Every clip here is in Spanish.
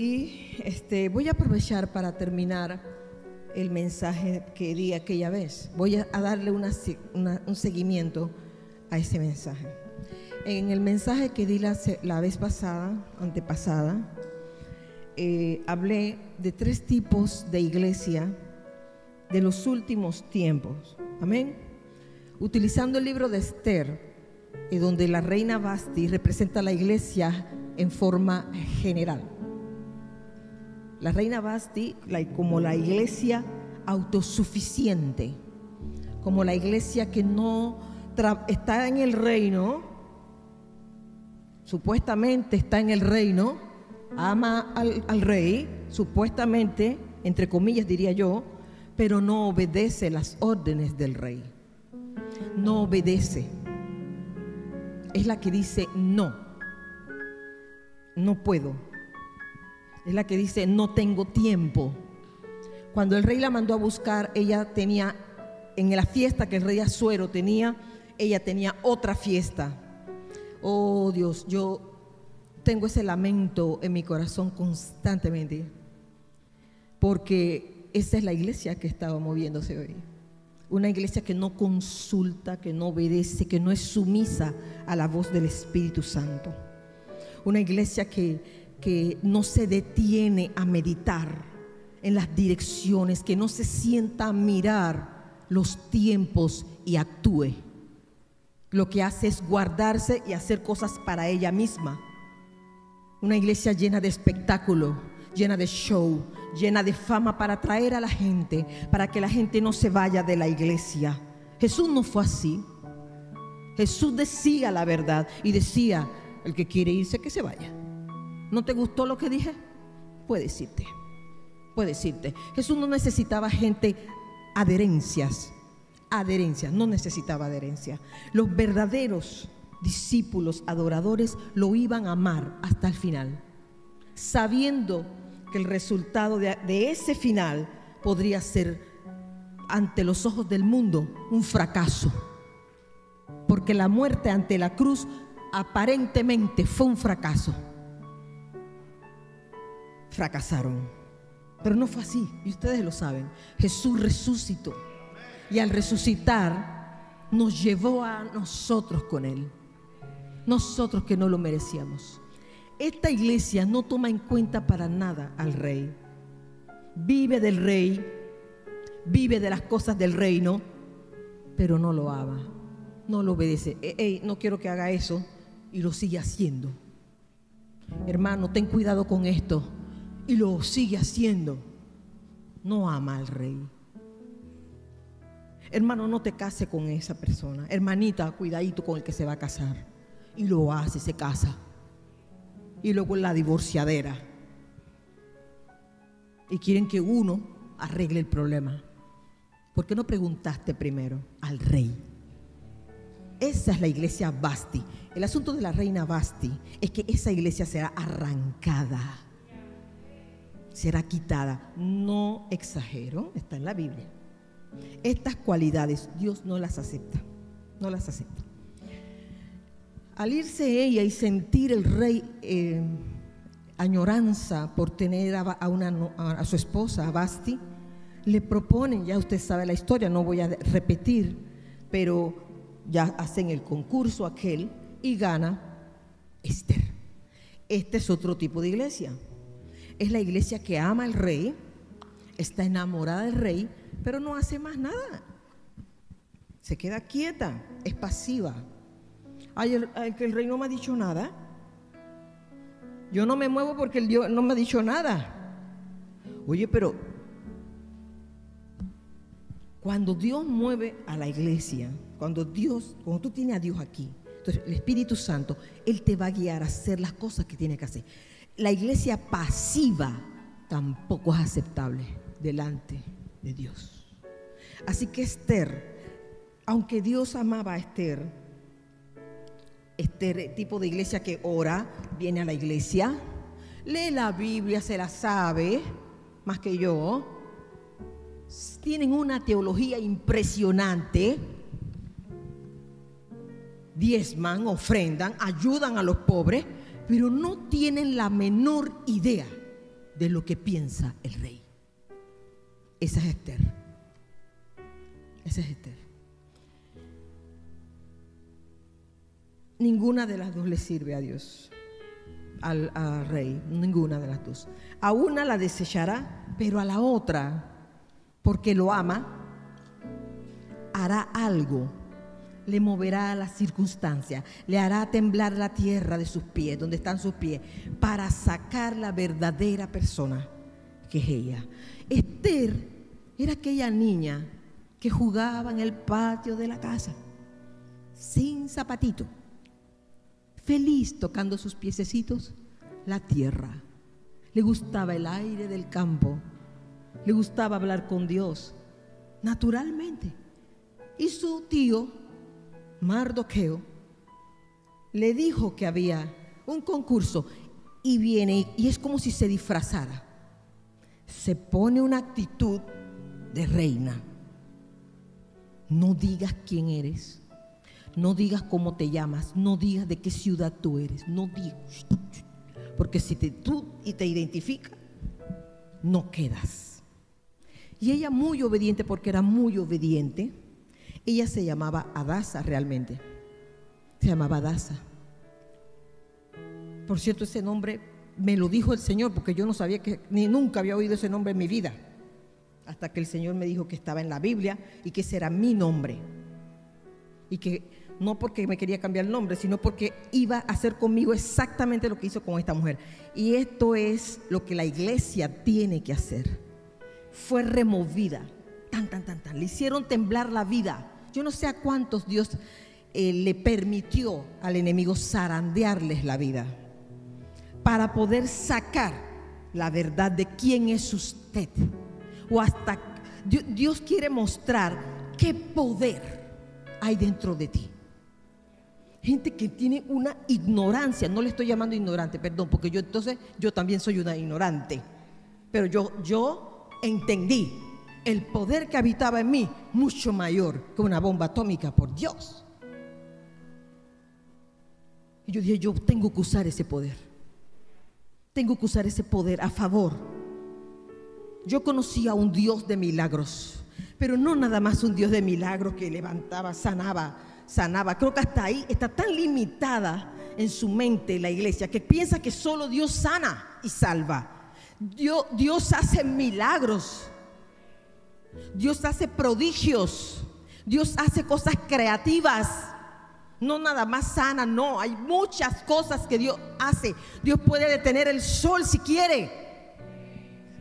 Y este, voy a aprovechar para terminar el mensaje que di aquella vez. Voy a, darle un seguimiento a ese mensaje. En el mensaje que di la, la vez pasada, antepasada, eh, hablé de tres tipos de iglesia de los últimos tiempos. Amén. Utilizando el libro de Esther, y donde la reina Basti representa la iglesia en forma general. La reina Basti como la iglesia autosuficiente, como la iglesia que no está en el reino, supuestamente está en el reino, ama al, al rey, supuestamente, entre comillas diría yo, pero no obedece las órdenes del rey. No obedece es la que dice no, no puedo. Es la que dice no tengo tiempo. Cuando el rey la mandó a buscar, ella tenía, en la fiesta que el rey Azuero tenía, ella tenía otra fiesta. Oh Dios, yo tengo ese lamento en mi corazón constantemente, porque esa es la iglesia que estaba moviéndose hoy una iglesia que no consulta, que no obedece, que no es sumisa a la voz del Espíritu Santo. Una iglesia que, que no se detiene a meditar en las direcciones, que no se sienta a mirar los tiempos y actúe. Lo que hace es guardarse y hacer cosas para ella misma. Una iglesia llena de espectáculo, llena de show, llena de fama para atraer a la gente, para que la gente no se vaya de la iglesia. Jesús no fue así. Jesús decía la verdad y decía, el que quiere irse, que se vaya. ¿No te gustó lo que dije? Puedes irte. Puedes irte. Jesús no necesitaba gente adherencias. Adherencias, no necesitaba adherencia. Los verdaderos discípulos adoradores lo iban a amar hasta el final, sabiendo que el resultado de, ese final podría ser ante los ojos del mundo un fracaso. Porque la muerte ante la cruz aparentemente fue un fracaso. Fracasaron. Pero no fue así, y ustedes lo saben. Jesús resucitó. Y al resucitar nos llevó a nosotros con Él. Nosotros que no lo merecíamos. Esta iglesia no toma en cuenta para nada al rey. Vive del rey, vive de las cosas del reino, pero no lo ama, no lo obedece. no quiero que haga eso y lo sigue haciendo. Hermano, ten cuidado con esto y lo sigue haciendo. No ama al rey. Hermano, no te case con esa persona. Hermanita, cuidadito con el que se va a casar. Y lo hace, se casa y luego la divorciadera. Y quieren que uno arregle el problema. ¿Por qué no preguntaste primero al rey? Esa es la iglesia Basti. El asunto de la reina Basti es que esa iglesia será arrancada, será quitada. No exagero, está en la Biblia. Estas cualidades Dios no las acepta, no las acepta. Al irse ella y sentir el rey eh, añoranza por tener a, a, su esposa, a Basti, le proponen, ya usted sabe la historia, no voy a repetir, pero ya hacen el concurso aquel y gana Esther. Este es otro tipo de iglesia. Es la iglesia que ama al rey, está enamorada del rey, pero no hace más nada. Se queda quieta, es pasiva. Ay, el, que el rey no me ha dicho nada. Yo no me muevo porque el Dios no me ha dicho nada. Oye, pero cuando Dios mueve a la iglesia, cuando Dios, cuando tú tienes a Dios aquí, entonces el Espíritu Santo, Él te va a guiar a hacer las cosas que tiene que hacer. La iglesia pasiva tampoco es aceptable delante de Dios. Así que Esther, aunque Dios amaba a Esther, este tipo de iglesia que ora, viene a la iglesia, lee la Biblia, se la sabe, más que yo, tienen una teología impresionante, diezman, ofrendan, ayudan a los pobres, pero no tienen la menor idea de lo que piensa el rey. Esa es Esther. Esa es Esther. Ninguna de las dos le sirve a Dios, al, al, rey, ninguna de las dos. A una la desechará, pero a la otra, porque lo ama, hará algo le moverá las circunstancias, le hará temblar la tierra de sus pies, donde están sus pies, para sacar la verdadera persona que es ella. Esther era aquella niña que jugaba en el patio de la casa, sin zapatito, feliz tocando sus piececitos la tierra. Le gustaba el aire del campo, le gustaba hablar con Dios, naturalmente. Y su tío Mardoqueo le dijo que había un concurso y viene y es como si se disfrazara. Se pone una actitud de reina. No digas quién eres, no digas cómo te llamas, no digas de qué ciudad tú eres, no digas. Porque si te, tú y te identifica, no quedas. Y ella muy obediente, porque era muy obediente, ella se llamaba Adasa realmente. Se llamaba Adasa. Por cierto, ese nombre me lo dijo el Señor porque yo no sabía que ni nunca había oído ese nombre en mi vida. Hasta que el Señor me dijo que estaba en la Biblia y que ese era mi nombre. Y que no porque me quería cambiar el nombre, sino porque iba a hacer conmigo exactamente lo que hizo con esta mujer. Y esto es lo que la iglesia tiene que hacer. Fue removida tan, tan, tan, tan. Le hicieron temblar la vida. Yo no sé a cuántos Dios eh, le permitió al enemigo zarandearles la vida para poder sacar la verdad de quién es usted. O hasta Dios quiere mostrar qué poder hay dentro de ti. Gente que tiene una ignorancia, no le estoy llamando ignorante, perdón, porque yo entonces yo también soy una ignorante. Pero yo yo entendí el poder que habitaba en mí mucho mayor que una bomba atómica, por Dios. Y yo dije, yo tengo que usar ese poder. Tengo que usar ese poder a favor. Yo conocía a un Dios de milagros, pero no nada más un Dios de milagros que levantaba, sanaba, sanaba. Creo que hasta ahí está tan limitada en su mente la iglesia que piensa que solo Dios sana y salva. Dios, Dios hace milagros. Dios hace prodigios. Dios hace cosas creativas. No nada más sana, no. Hay muchas cosas que Dios hace. Dios puede detener el sol si quiere.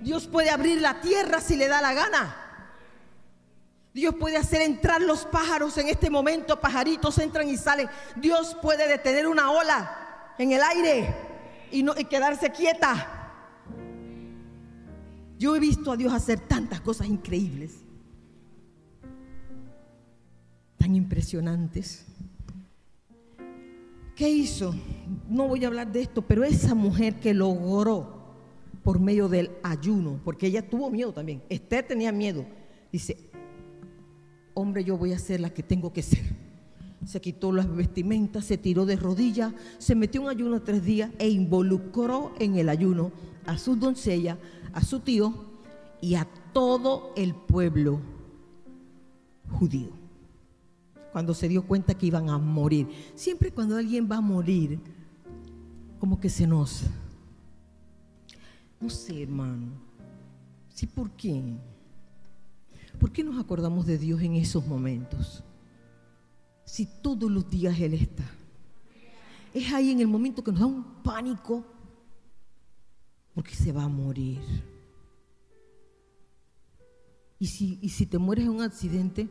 Dios puede abrir la tierra si le da la gana. Dios puede hacer entrar los pájaros en este momento. Pajaritos entran y salen. Dios puede detener una ola en el aire y, no, y quedarse quieta. Yo he visto a Dios hacer tantas cosas increíbles, tan impresionantes. ¿Qué hizo? No voy a hablar de esto, pero esa mujer que logró por medio del ayuno, porque ella tuvo miedo también. Esther tenía miedo. Dice, hombre, yo voy a ser la que tengo que ser. Se quitó las vestimentas, se tiró de rodillas, se metió en ayuno tres días e involucró en el ayuno a sus doncellas, a su tío y a todo el pueblo judío. Cuando se dio cuenta que iban a morir. Siempre cuando alguien va a morir, como que se nos... No sé, hermano. ¿Sí por qué? ¿Por qué nos acordamos de Dios en esos momentos? Si todos los días Él está. Es ahí en el momento que nos da un pánico porque se va a morir. ¿Y si, y si te mueres en un accidente?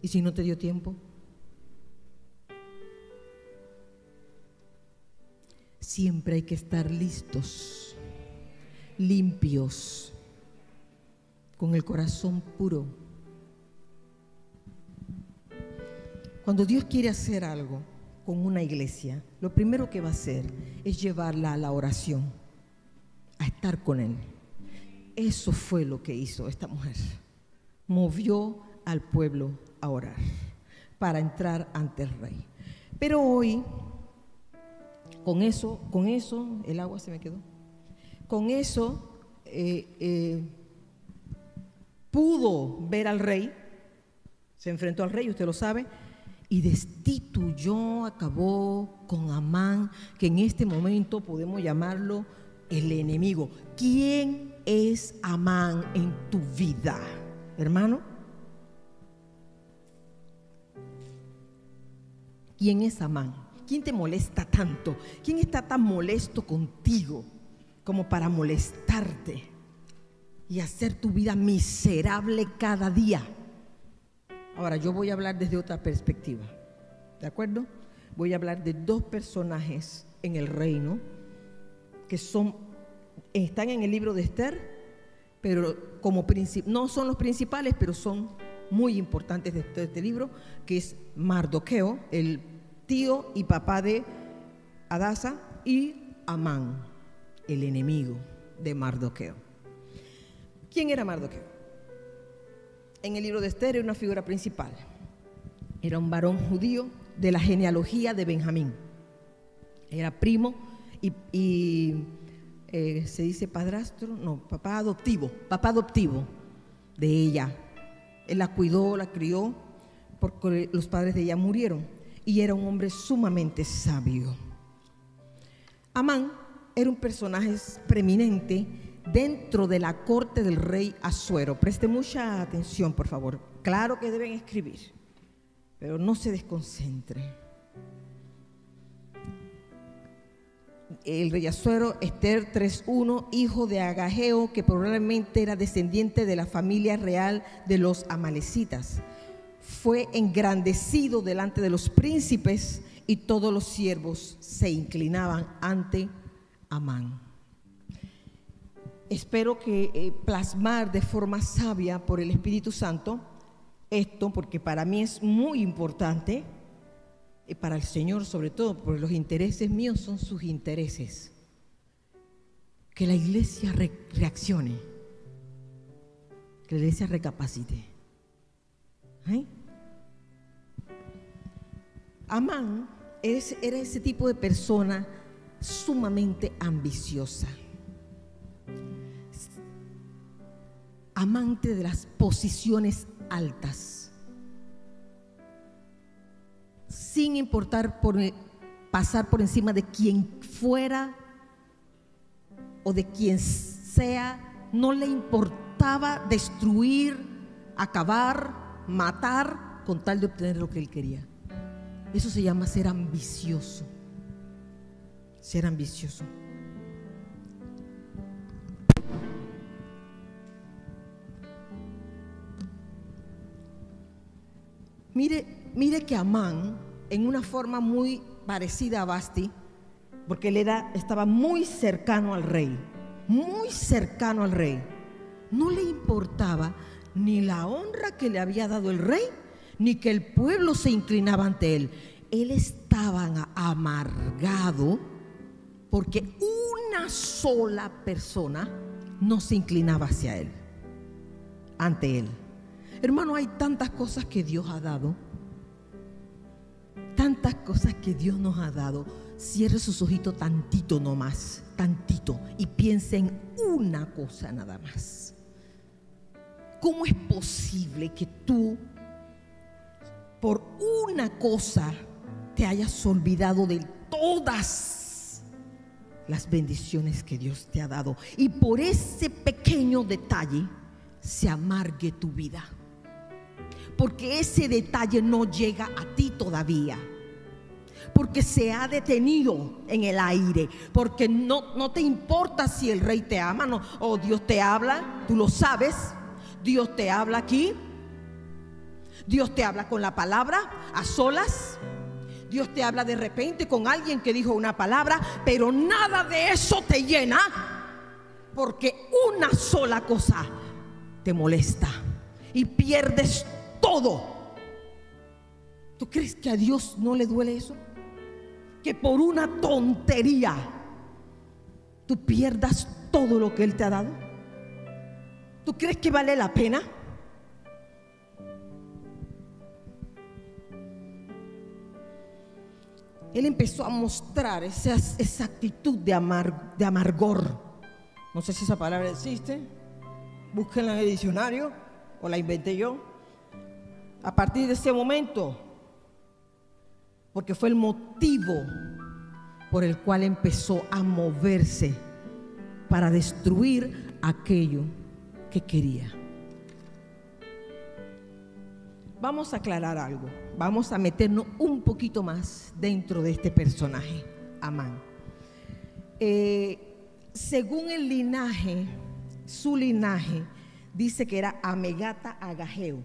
¿Y si no te dio tiempo? Siempre hay que estar listos, limpios, con el corazón puro. Cuando Dios quiere hacer algo, con una iglesia, lo primero que va a hacer es llevarla a la oración, a estar con Él. Eso fue lo que hizo esta mujer. Movió al pueblo a orar para entrar ante el rey. Pero hoy, con eso, con eso, el agua se me quedó. Con eso eh, eh, pudo ver al rey, se enfrentó al rey, usted lo sabe, y destituyó, acabó con Amán, que en este momento podemos llamarlo el enemigo. ¿Quién es Amán en tu vida, hermano? ¿Quién es Amán? ¿Quién te molesta tanto? ¿Quién está tan molesto contigo como para molestarte y hacer tu vida miserable cada día? Ahora, yo voy a hablar desde otra perspectiva, ¿de acuerdo? Voy a hablar de dos personajes en el reino que son, están en el libro de Esther, pero como no son los principales, pero son muy importantes de este, este libro, que es Mardoqueo, el tío y papá de Adasa, y Amán, el enemigo de Mardoqueo. ¿Quién era Mardoqueo? En el libro de Esther era una figura principal. Era un varón judío de la genealogía de Benjamín. Era primo y, eh, se dice padrastro, no, papá adoptivo, papá adoptivo de ella. Él la cuidó, la crió, porque los padres de ella murieron y era un hombre sumamente sabio. Amán era un personaje preeminente dentro de la corte del rey Azuero. Preste mucha atención, por favor. Claro que deben escribir, pero no se desconcentre. El rey Azuero, Esther 3.1, hijo de Agageo, que probablemente era descendiente de la familia real de los amalecitas fue engrandecido delante de los príncipes y todos los siervos se inclinaban ante Amán. Espero que eh, plasmar de forma sabia por el Espíritu Santo esto, porque para mí es muy importante, y para el Señor sobre todo, porque los intereses míos son sus intereses. Que la iglesia reaccione, que la iglesia recapacite. ¿Eh? Amán era ese tipo de persona sumamente ambiciosa, amante de las posiciones altas, sin importar por, pasar por encima de quien fuera o de quien sea, no le importaba destruir, acabar, matar con tal de obtener lo que él quería. Eso se llama ser ambicioso. Ser ambicioso. Mire, mire que Amán, en una forma muy parecida a Basti, porque él era, estaba muy cercano al rey, muy cercano al rey, no le importaba ni la honra que le había dado el rey, ni que el pueblo se inclinaba ante él. Él estaba amargado porque una sola persona no se inclinaba hacia él, ante él. Hermano, hay tantas cosas que Dios ha dado, tantas cosas que Dios nos ha dado. Cierre sus ojitos tantito nomás, tantito, y piense en una cosa nada más. ¿Cómo es posible que tú por una cosa te hayas olvidado de todas las bendiciones que Dios te ha dado. Y por ese pequeño detalle se amargue tu vida. Porque ese detalle no llega a ti todavía. Porque se ha detenido en el aire. Porque no, no te importa si el rey te ama o Dios te habla. Tú lo sabes. Dios te habla aquí Dios te habla con la palabra a solas. Dios te habla de repente con alguien que dijo una palabra, pero nada de eso te llena porque una sola cosa te molesta y pierdes todo. ¿Tú crees que a Dios no le duele eso? Que por una tontería tú pierdas todo lo que Él te ha dado. ¿Tú crees que vale la pena? él empezó a mostrar esa, esa actitud de, amar, de amargor. No sé si esa palabra existe. Búsquenla en el diccionario o la inventé yo. A partir de ese momento, porque fue el motivo por el cual empezó a moverse para destruir aquello que quería. Vamos a aclarar algo, vamos a meternos un poquito más dentro de este personaje, Amán. Eh, según el linaje, su linaje dice que era Amegata Agajeo.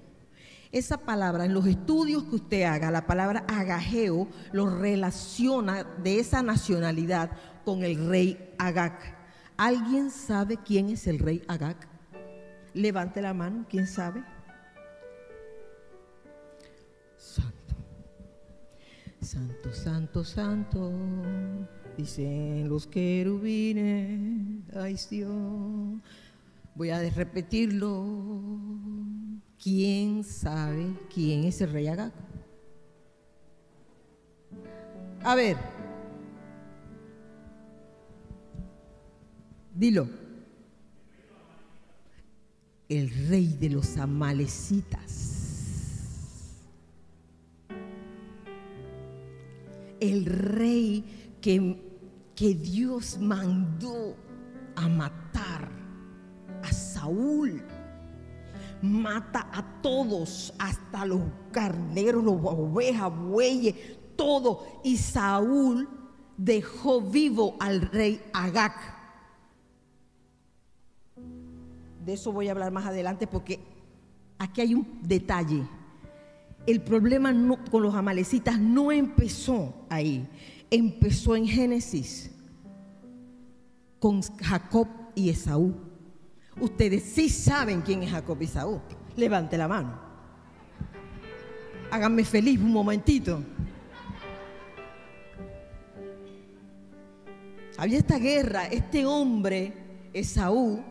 Esa palabra, en los estudios que usted haga, la palabra agajeo lo relaciona de esa nacionalidad con el rey Agag. ¿Alguien sabe quién es el rey Agag? Levante la mano, ¿quién sabe? Santo, santo, santo, santo, dicen los querubines, ay Dios, voy a repetirlo. ¿Quién sabe quién es el rey Agag? A ver, dilo. El rey de los amalecitas. El rey que, que Dios mandó a matar a Saúl mata a todos, hasta los carneros, los ovejas, bueyes, todo. Y Saúl dejó vivo al rey Agag. De eso voy a hablar más adelante porque aquí hay un detalle. El problema con los amalecitas no empezó ahí, empezó en Génesis con Jacob y Esaú. Ustedes sí saben quién es Jacob y Saúl. Levante la mano. Háganme feliz un momentito. Había esta guerra, este hombre, Esaú,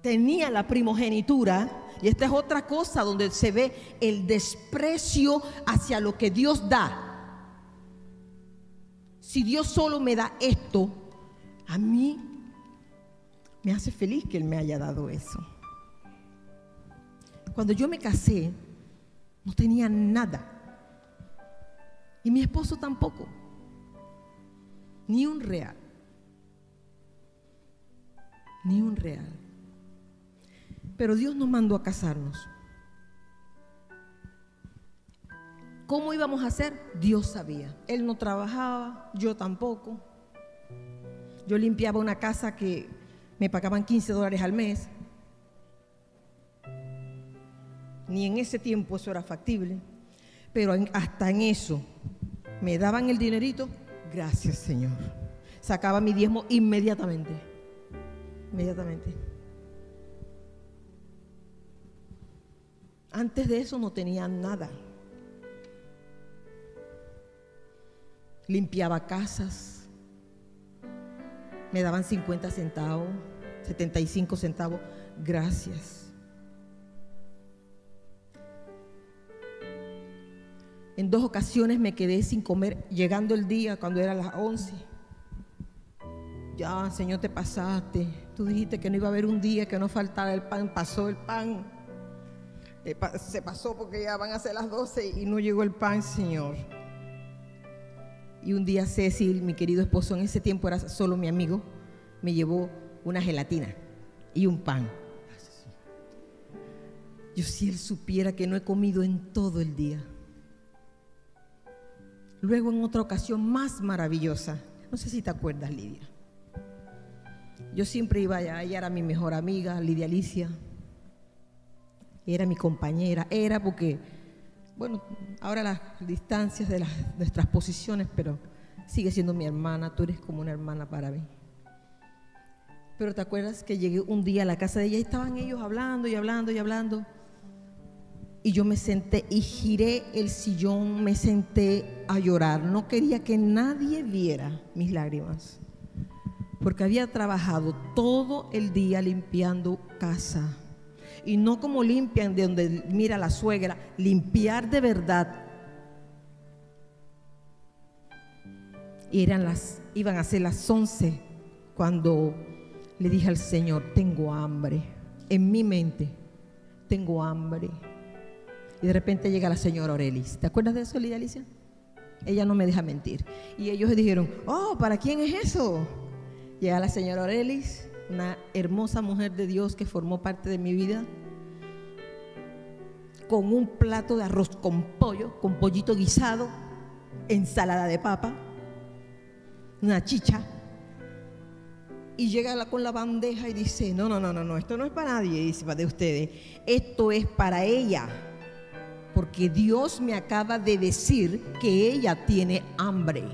tenía la primogenitura, y esta es otra cosa donde se ve el desprecio hacia lo que Dios da. Si Dios solo me da esto, a mí me hace feliz que Él me haya dado eso. Cuando yo me casé, no tenía nada. Y mi esposo tampoco. Ni un real. Ni un real. Pero Dios nos mandó a casarnos. ¿Cómo íbamos a hacer? Dios sabía. Él no trabajaba, yo tampoco. Yo limpiaba una casa que me pagaban 15 dólares al mes. Ni en ese tiempo eso era factible. Pero hasta en eso me daban el dinerito. Gracias, Señor. Sacaba mi diezmo inmediatamente. Inmediatamente. Antes de eso no tenía nada. Limpiaba casas me daban 50 centavos, 75 centavos. Gracias. En dos ocasiones me quedé sin comer, llegando el día cuando era las 11. Ya, Señor, te pasaste. Tú dijiste que no iba a haber un día que no faltara el pan. Pasó el pan. Eh, se pasó porque ya van a ser las 12 y no llegó el pan, Señor. Y un día Cecil, mi querido esposo, en ese tiempo era solo mi amigo, me llevó una gelatina y un pan. Yo si él supiera que no he comido en todo el día. Luego en otra ocasión más maravillosa, no sé si te acuerdas Lidia. Yo siempre iba allá, ella era mi mejor amiga, Lidia Alicia. Era mi compañera, era porque bueno, ahora las distancias de nuestras posiciones, pero sigue siendo mi hermana, tú eres como una hermana para mí. Pero te acuerdas que llegué un día a la casa de ella y estaban ellos hablando y hablando y hablando. Y yo me senté y giré el sillón, me senté a llorar. No quería que nadie viera mis lágrimas. Porque había trabajado todo el día limpiando casa y no como limpian de donde mira la suegra, limpiar de verdad. Y eran las, iban a ser las 11 cuando le dije al Señor, tengo hambre. En mi mente, tengo hambre. Y de repente llega la señora Aurelis. ¿Te acuerdas de eso, Lidia Alicia? Ella no me deja mentir. Y ellos dijeron, oh, ¿para quién es eso? Llega la señora Aurelis, una hermosa mujer de Dios que formó parte de mi vida, con un plato de arroz con pollo, con pollito guisado, ensalada de papa, una chicha. Y llega con la bandeja y dice, no, no, no, no, no, esto no es para nadie, dice, para de ustedes, esto es para ella porque Dios me acaba de decir que ella tiene hambre.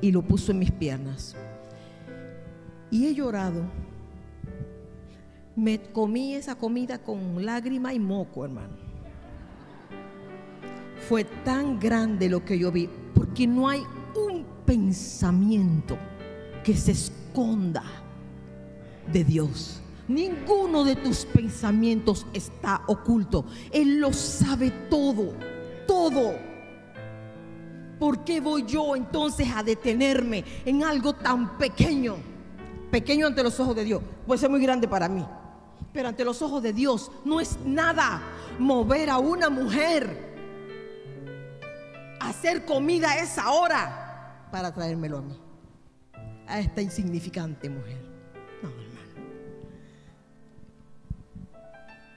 Y lo puso en mis piernas. Y he llorado. Me comí esa comida con lágrima y moco, hermano. Fue tan grande lo que yo vi, porque no hay un pensamiento que se esconda de Dios. Ninguno de tus pensamientos está oculto. Él lo sabe todo, todo. ¿Por qué voy yo entonces a detenerme en algo tan pequeño? Pequeño ante los ojos de Dios. Puede ser muy grande para mí. Pero ante los ojos de Dios no es nada mover a una mujer hacer comida a esa hora para traérmelo a mí. A esta insignificante mujer.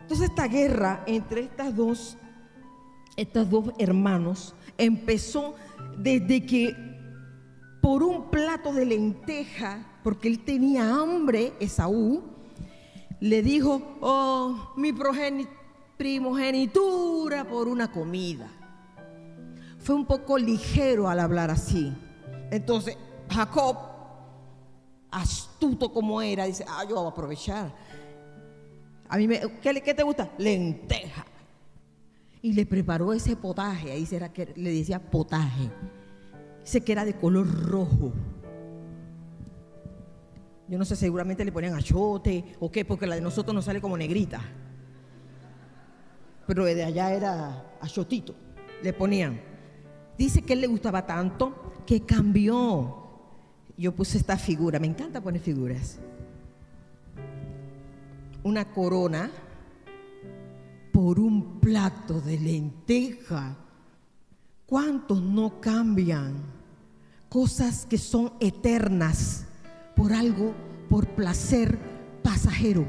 Entonces esta guerra entre estas dos, estos dos hermanos empezó desde que por un plato de lenteja, porque él tenía hambre, Esaú, le dijo, oh, mi primogenitura por una comida. Fue un poco ligero al hablar así. Entonces Jacob, astuto como era, dice, ah, yo voy a aprovechar a mí me, ¿qué, te gusta? Lenteja. Y le preparó ese potaje, ahí será que le decía potaje. Dice que era de color rojo. Yo no sé, seguramente le ponían achote o qué, porque la de nosotros nos sale como negrita. Pero de allá era achotito. Le ponían. Dice que él le gustaba tanto que cambió. Yo puse esta figura, me encanta poner figuras una corona por un plato de lenteja. ¿Cuántos no cambian cosas que son eternas por algo, por placer pasajero?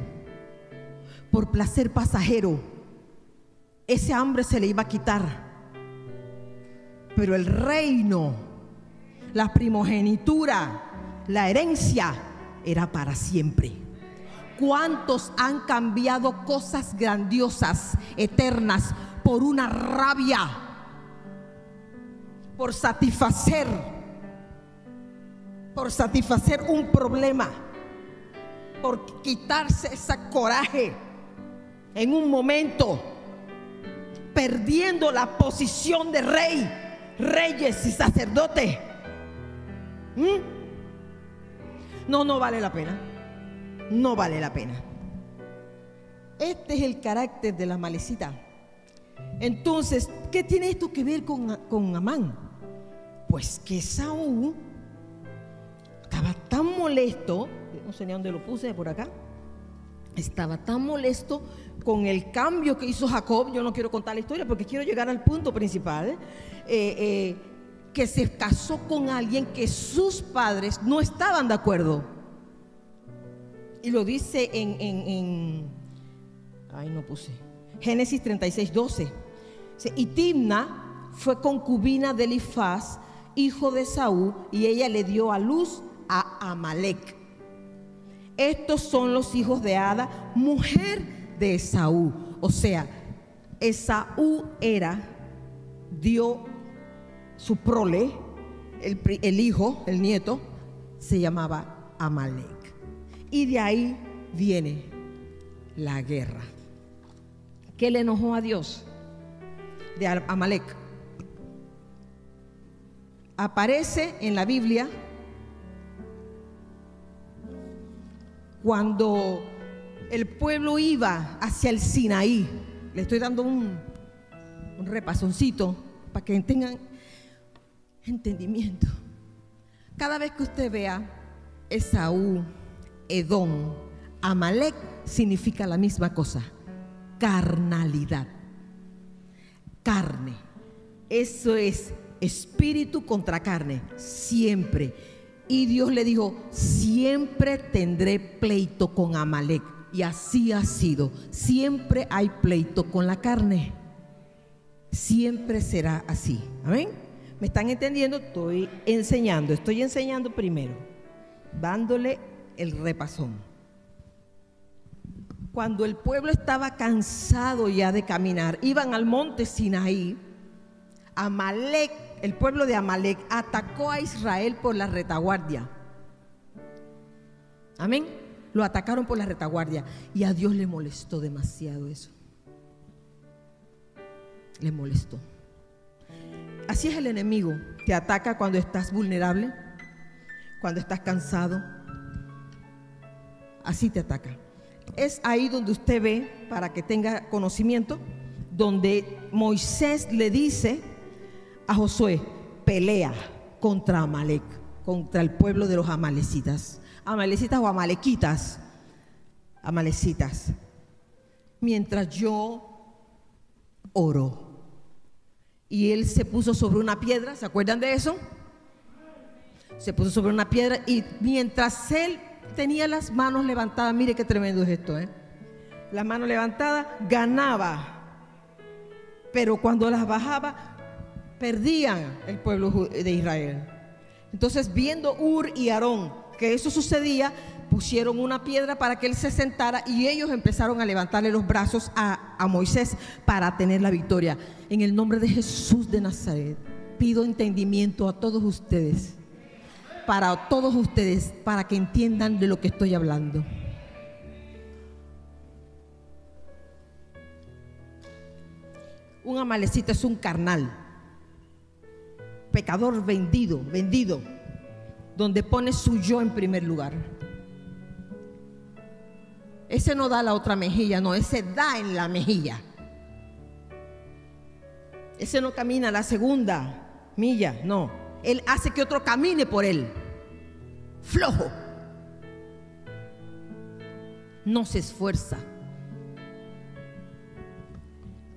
Por placer pasajero. Ese hambre se le iba a quitar. Pero el reino, la primogenitura, la herencia era para siempre. ¿Cuántos han cambiado cosas grandiosas, eternas, por una rabia? Por satisfacer, por satisfacer un problema, por quitarse ese coraje en un momento, perdiendo la posición de rey, reyes y sacerdote. ¿Mm? No, no vale la pena no vale la pena. Este es el carácter de la malecita. Entonces, ¿qué tiene esto que ver con, con Amán? Pues que Saúl estaba tan molesto, no sé ni dónde lo puse, por acá, estaba tan molesto con el cambio que hizo Jacob, yo no quiero contar la historia porque quiero llegar al punto principal, eh, eh, que se casó con alguien que sus padres no estaban de acuerdo y lo dice en, ay no puse, Génesis 36, 12. Y Timna fue concubina de Elifaz, hijo de Saúl, y ella le dio a luz a Amalek. Estos son los hijos de Ada, mujer de Esaú. O sea, Esaú era, dio su prole, el, el hijo, el nieto, se llamaba Amalek. Y de ahí viene la guerra. ¿Qué le enojó a Dios? De Amalek. Aparece en la Biblia cuando el pueblo iba hacia el Sinaí. Le estoy dando un, un repasoncito para que tengan entendimiento. Cada vez que usted vea Esaú, Edom, Amalek, significa la misma cosa, carnalidad, carne. Eso es espíritu contra carne, siempre. Y Dios le dijo, siempre tendré pleito con Amalek. Y así ha sido. Siempre hay pleito con la carne. Siempre será así. Amén. ¿Me están entendiendo? Estoy enseñando. Estoy enseñando primero. Dándole el repasón. Cuando el pueblo estaba cansado ya de caminar, iban al monte Sinaí. Amalek, el pueblo de Amalek, atacó a Israel por la retaguardia. Amén. Lo atacaron por la retaguardia y a Dios le molestó demasiado eso. Le molestó. Así es el enemigo. Te ataca cuando estás vulnerable, cuando estás cansado. Así te ataca. Es ahí donde usted ve, para que tenga conocimiento, donde Moisés le dice a Josué, pelea contra Amalek, contra el pueblo de los amalecitas amalecitas o amalequitas, amalecitas, mientras yo oro. Y él se puso sobre una piedra, ¿se acuerdan de eso? Se puso sobre una piedra y mientras él tenía las manos levantadas, mire qué tremendo es esto, ¿eh? Las manos levantadas, ganaba. Pero cuando las bajaba, perdían el pueblo de Israel. Entonces, viendo Ur y Aarón que eso sucedía, pusieron una piedra para que él se sentara y ellos empezaron a levantarle los brazos a, a, Moisés para tener la victoria. En el nombre de Jesús de Nazaret, pido entendimiento a todos ustedes, para todos ustedes, para que entiendan de lo que estoy hablando. Un amalecito es un carnal, pecador vendido, vendido donde pone su yo en primer lugar. Ese no da la otra mejilla, no, ese da en la mejilla. Ese no camina la segunda milla, no. Él hace que otro camine por él. Flojo. No se esfuerza.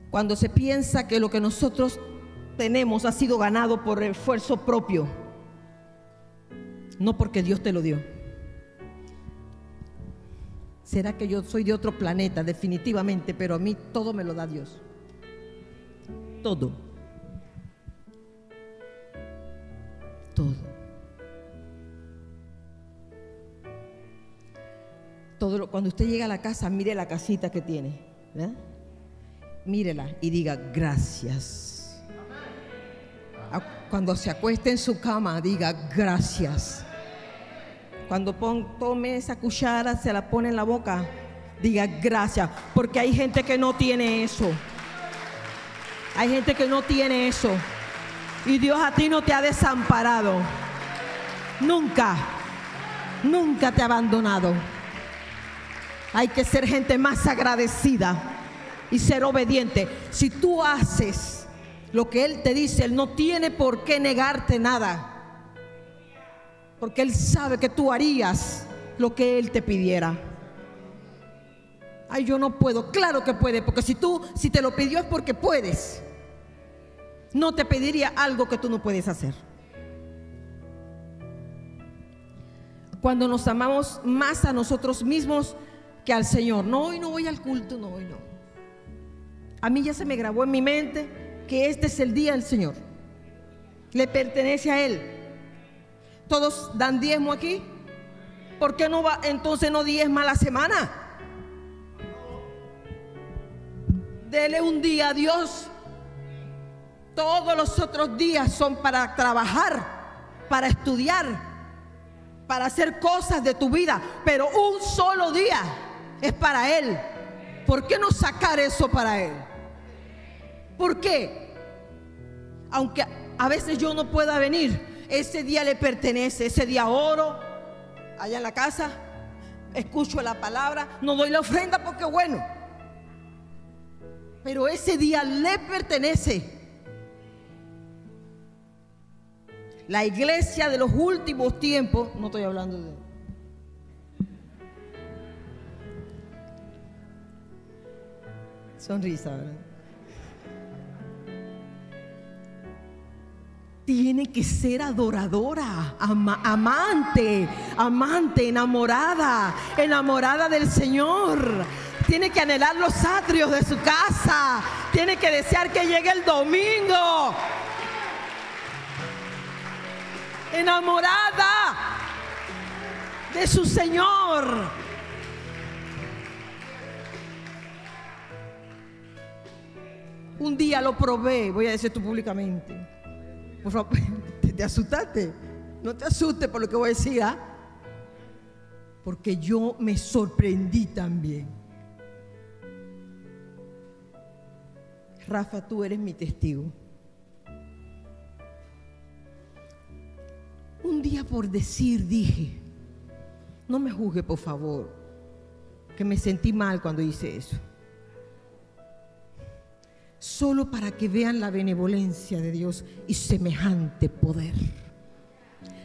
Cuando se piensa que lo que nosotros tenemos ha sido ganado por esfuerzo propio no porque Dios te lo dio. Será que yo soy de otro planeta, definitivamente, pero a mí todo me lo da Dios. Todo. Todo. Todo cuando usted llega a la casa, mire la casita que tiene. Mírela y diga gracias. Cuando se acueste en su cama, diga gracias. Cuando tome esa cuchara, se la pone en la boca, diga gracias, porque hay gente que no tiene eso. Hay gente que no tiene eso. Y Dios a ti no te ha desamparado. Nunca, nunca te ha abandonado. Hay que ser gente más agradecida y ser obediente. Si tú haces lo que Él te dice, Él no tiene por qué negarte nada. Porque Él sabe que tú harías lo que Él te pidiera. Ay, yo no puedo. Claro que puede, porque si tú, si te lo pidió es porque puedes. No te pediría algo que tú no puedes hacer. Cuando nos amamos más a nosotros mismos que al Señor. No, hoy no voy al culto, no, hoy no. A mí ya se me grabó en mi mente que este es el día del Señor. Le pertenece a Él. ¿Todos dan diezmo aquí? ¿Por qué no va entonces no diezma la semana? Dele un día a Dios. Todos los otros días son para trabajar, para estudiar, para hacer cosas de tu vida. Pero un solo día es para Él. ¿Por qué no sacar eso para Él? ¿Por qué? Aunque a veces yo no pueda venir, ese día le pertenece, ese día oro allá en la casa, escucho la palabra, no doy la ofrenda porque bueno, pero ese día le pertenece. la iglesia de los últimos tiempos, no estoy hablando de... Sonrisa, ¿verdad? Tiene que ser adoradora, ama- amante, amante, enamorada, enamorada del Señor. Tiene que anhelar los atrios de su casa. Tiene que desear que llegue el domingo. Enamorada de su Señor. Un día lo probé, voy a decir esto públicamente. Por favor, te, te asustaste. No te asustes por lo que voy a decir, ¿ah? Porque yo me sorprendí también. Rafa, tú eres mi testigo. Un día por decir dije, no me juzgue por favor, que me sentí mal cuando hice eso. Solo para que vean la benevolencia de Dios y semejante poder.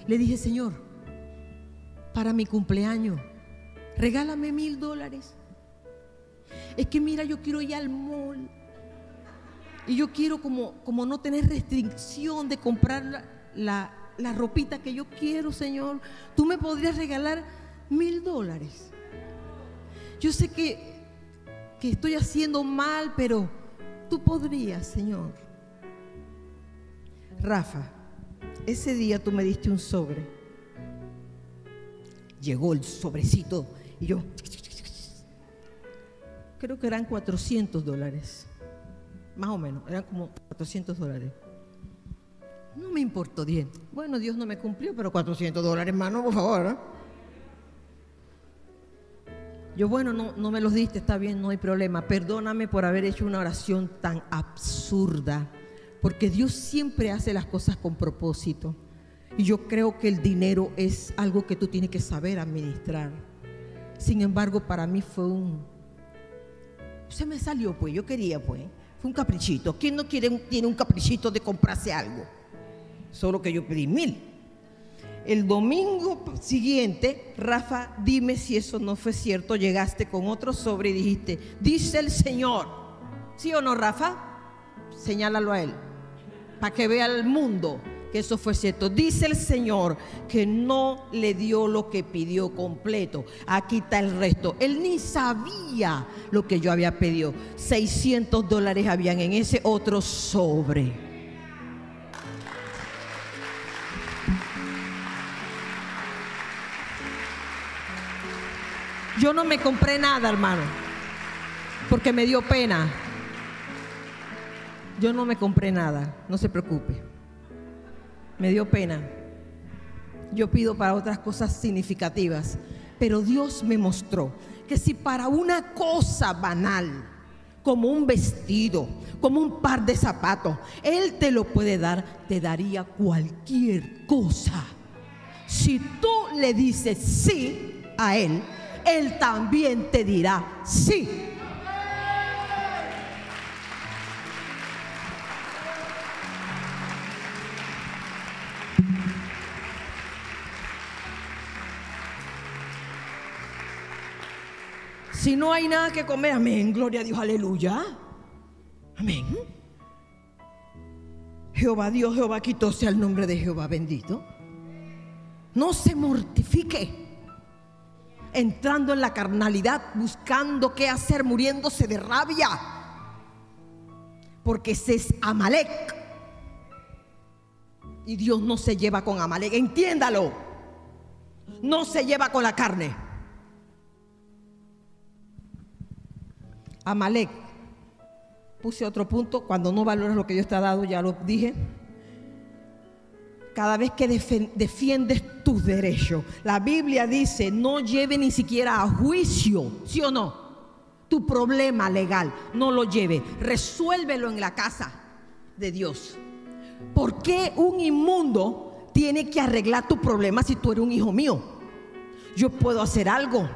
Le dije, Señor, para mi cumpleaños, regálame mil dólares. Es que mira, yo quiero ir al mall. Y yo quiero como, como no tener restricción de comprar la, la, la ropita que yo quiero, Señor. Tú me podrías regalar mil dólares. Yo sé que, que estoy haciendo mal, pero tú podrías, Señor. Rafa, ese día tú me diste un sobre. Llegó el sobrecito y yo, creo que eran 400 dólares. Más o menos, eran como 400 dólares. No me importó 10. Bueno, Dios no me cumplió, pero 400 dólares, hermano, por favor. ¿no? Yo, bueno, no, no me los diste, está bien, no hay problema. Perdóname por haber hecho una oración tan absurda, porque Dios siempre hace las cosas con propósito. Y yo creo que el dinero es algo que tú tienes que saber administrar. Sin embargo, para mí fue un... Se me salió, pues, yo quería, pues. Fue un caprichito. ¿Quién no quiere, tiene un caprichito de comprarse algo? Solo que yo pedí mil. El domingo siguiente, Rafa, dime si eso no fue cierto. Llegaste con otro sobre y dijiste, dice el Señor. ¿Sí o no, Rafa? Señálalo a él. Para que vea el mundo que eso fue cierto. Dice el Señor que no le dio lo que pidió completo. Aquí está el resto. Él ni sabía lo que yo había pedido. 600 dólares habían en ese otro sobre. Yo no me compré nada, hermano, porque me dio pena. Yo no me compré nada, no se preocupe. Me dio pena. Yo pido para otras cosas significativas, pero Dios me mostró que si para una cosa banal, como un vestido, como un par de zapatos, Él te lo puede dar, te daría cualquier cosa. Si tú le dices sí a Él, Él también te dirá sí. Si no hay nada que comer, amén, gloria a Dios, aleluya. Amén. Jehová Dios, Jehová quitó sea el nombre de Jehová bendito. No se mortifique entrando en la carnalidad, buscando qué hacer, muriéndose de rabia. Porque ese es Amalek. Y Dios no se lleva con Amalek, entiéndalo. No se lleva con la carne. Amalek. Puse otro punto, cuando no valoras lo que Dios te ha dado, ya lo dije. Cada vez que defiendes tus derechos, la Biblia dice, no lleve ni siquiera a juicio, ¿sí o no? Tu problema legal, no lo lleve, resuélvelo en la casa de Dios. ¿Por qué un inmundo tiene que arreglar tu problema si tú eres un hijo mío? Yo puedo hacer algo.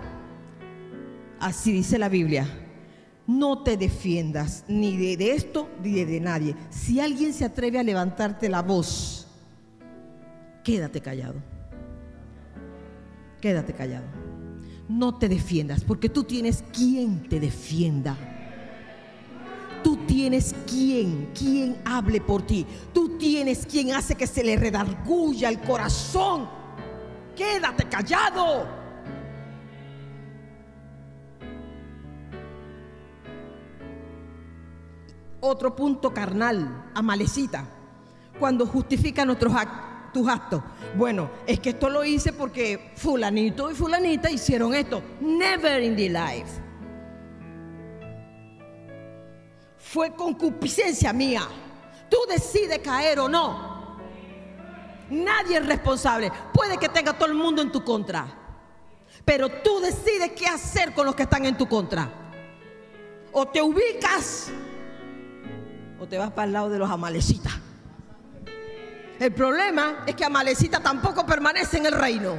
Así dice la Biblia. No te defiendas ni de, esto ni de nadie. Si alguien se atreve a levantarte la voz, quédate callado. Quédate callado. No te defiendas, porque tú tienes quien te defienda. Tú tienes quien, quien hable por ti. Tú tienes quien hace que se le redarguya el corazón. Quédate callado. Otro punto carnal, amalecita, cuando justifica nuestros tus actos. Bueno, es que esto lo hice porque fulanito y fulanita hicieron esto. Never in the life. Fue concupiscencia mía. Tú decides caer o no. Nadie es responsable. Puede que tenga todo el mundo en tu contra. Pero tú decides qué hacer con los que están en tu contra. O te ubicas o te vas para el lado de los amalecitas. El problema es que Amalecita tampoco permanece en el reino.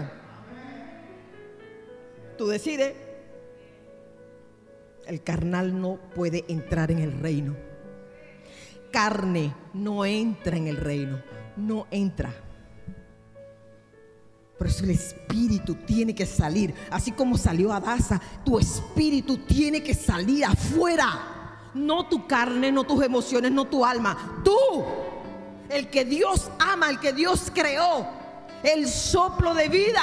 Tú decides. El carnal no puede entrar en el reino. Carne no entra en el reino. No entra. Por eso el espíritu tiene que salir. Así como salió Adasa, tu espíritu tiene que salir afuera. No tu carne, no tus emociones, no tu alma. Tú, el que Dios ama, el que Dios creó, el soplo de vida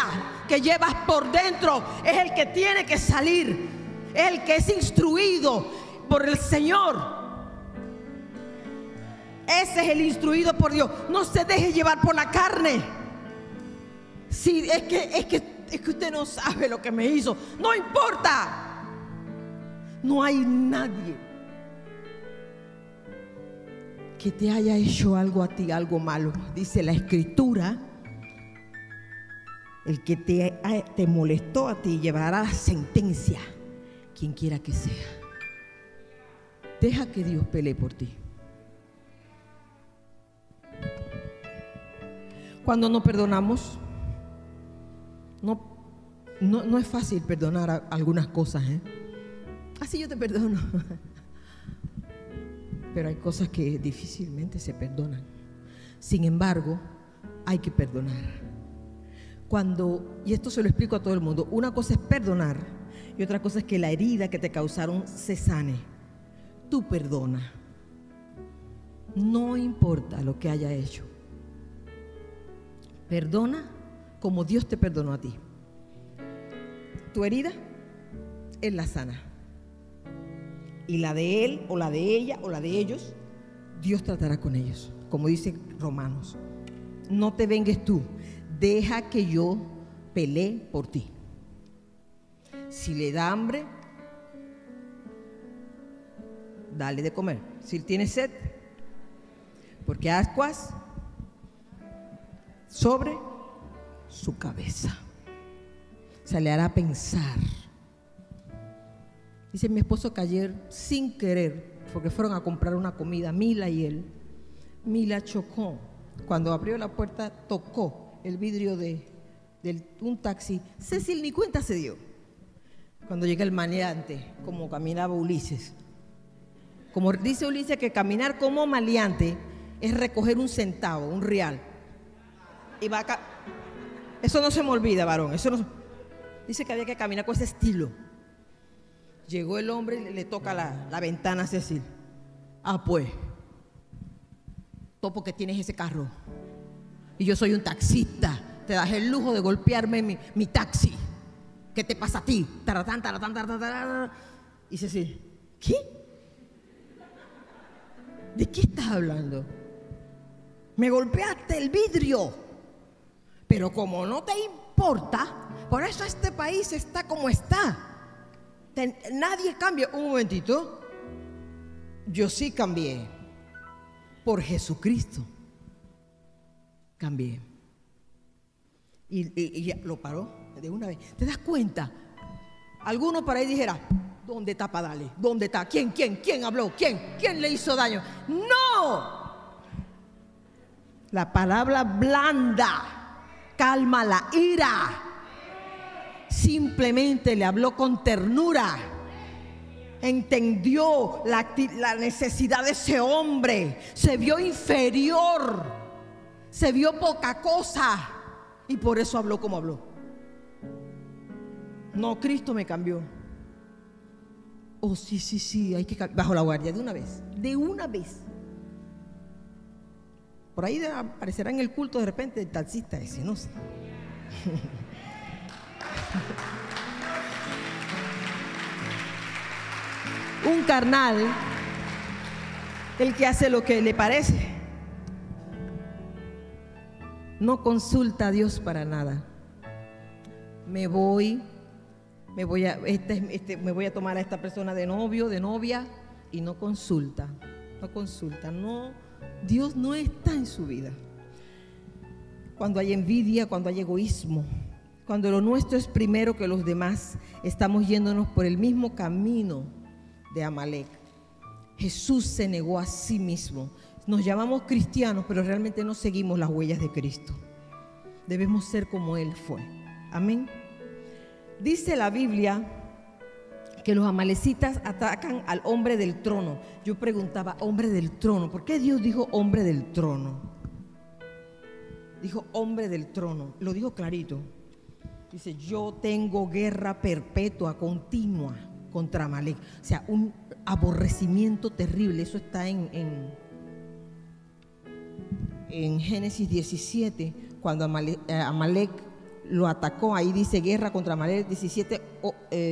que llevas por dentro es el que tiene que salir. el que es instruido por el Señor. Ese es el instruido por Dios. No se deje llevar por la carne. Si es que es que es que usted no sabe lo que me hizo. No importa. No hay nadie que te haya hecho algo a ti, algo malo. Dice la escritura, el que te, te molestó a ti llevará sentencia, quien quiera que sea. Deja que Dios pelee por ti. Cuando no perdonamos, no, no, es fácil perdonar algunas cosas. ¿eh? Así yo te perdono. pero hay cosas que difícilmente se perdonan. Sin embargo, hay que perdonar. Cuando, y esto se lo explico a todo el mundo, una cosa es perdonar y otra cosa es que la herida que te causaron se sane. Tú perdona. No importa lo que haya hecho. Perdona como Dios te perdonó a ti. Tu herida es la sana y la de él o la de ella o la de ellos, Dios tratará con ellos, como dice Romanos. No te vengues tú, deja que yo pelee por ti. Si le da hambre, dale de comer. Si tiene sed, porque ascuas sobre su cabeza. Se le hará pensar Dice mi esposo que ayer, sin querer, porque fueron a comprar una comida, Mila y él, Mila chocó. Cuando abrió la puerta, tocó el vidrio de, un taxi. Cecil ni cuenta se dio. Cuando llega el maleante, como caminaba Ulises. Como dice Ulises que caminar como maleante es recoger un centavo, un real. Y va Eso no se me olvida, varón. Eso. Dice que había que caminar con ese estilo. Llegó el hombre y le toca la, ventana a Cecil. Ah, pues, topo que tienes ese carro. Y yo soy un taxista. Te das el lujo de golpearme mi, taxi. ¿Qué te pasa a ti? Taratán, taratán, taratán, Y Cecil, ¿qué? ¿De qué estás hablando? Me golpeaste el vidrio. Pero como no te importa, por eso este país está como está nadie cambia. Un momentito. Yo sí cambié. Por Jesucristo. Cambié. Y, lo paró de una vez. ¿Te das cuenta? Alguno para ahí dijera, ¿dónde está Padale? ¿Dónde está? ¿Quién, quién, quién habló? ¿Quién? ¿Quién le hizo daño? No. La palabra blanda calma la ira simplemente le habló con ternura. Entendió la, necesidad de ese hombre. Se vio inferior. se vio poca cosa y por eso habló como habló. No, Cristo me cambió. Oh, sí, sí, sí, hay que bajo la guardia de una vez, de una vez. Por ahí aparecerá en el culto de repente el taxista ese, no sé. Un carnal, el que hace lo que le parece, no consulta a Dios para nada. Me voy, me voy a, este, este, me voy a tomar a esta persona de novio, de novia, y no consulta, no consulta, no Dios no está en su vida. Cuando hay envidia, cuando hay egoísmo, cuando lo nuestro es primero que los demás, estamos yéndonos por el mismo camino de Amalek. Jesús se negó a sí mismo. Nos llamamos cristianos, pero realmente no seguimos las huellas de Cristo. Debemos ser como Él fue. Amén. Dice la Biblia que los amalecitas atacan al hombre del trono. Yo preguntaba, hombre del trono, ¿por qué Dios dijo hombre del trono? Dijo hombre del trono, lo dijo clarito. Dice, yo tengo guerra perpetua, continua contra Amalek. O sea, un aborrecimiento terrible. Eso está en, en, Génesis 17, cuando Amalek, eh, lo atacó. Ahí dice guerra contra Amalek 17,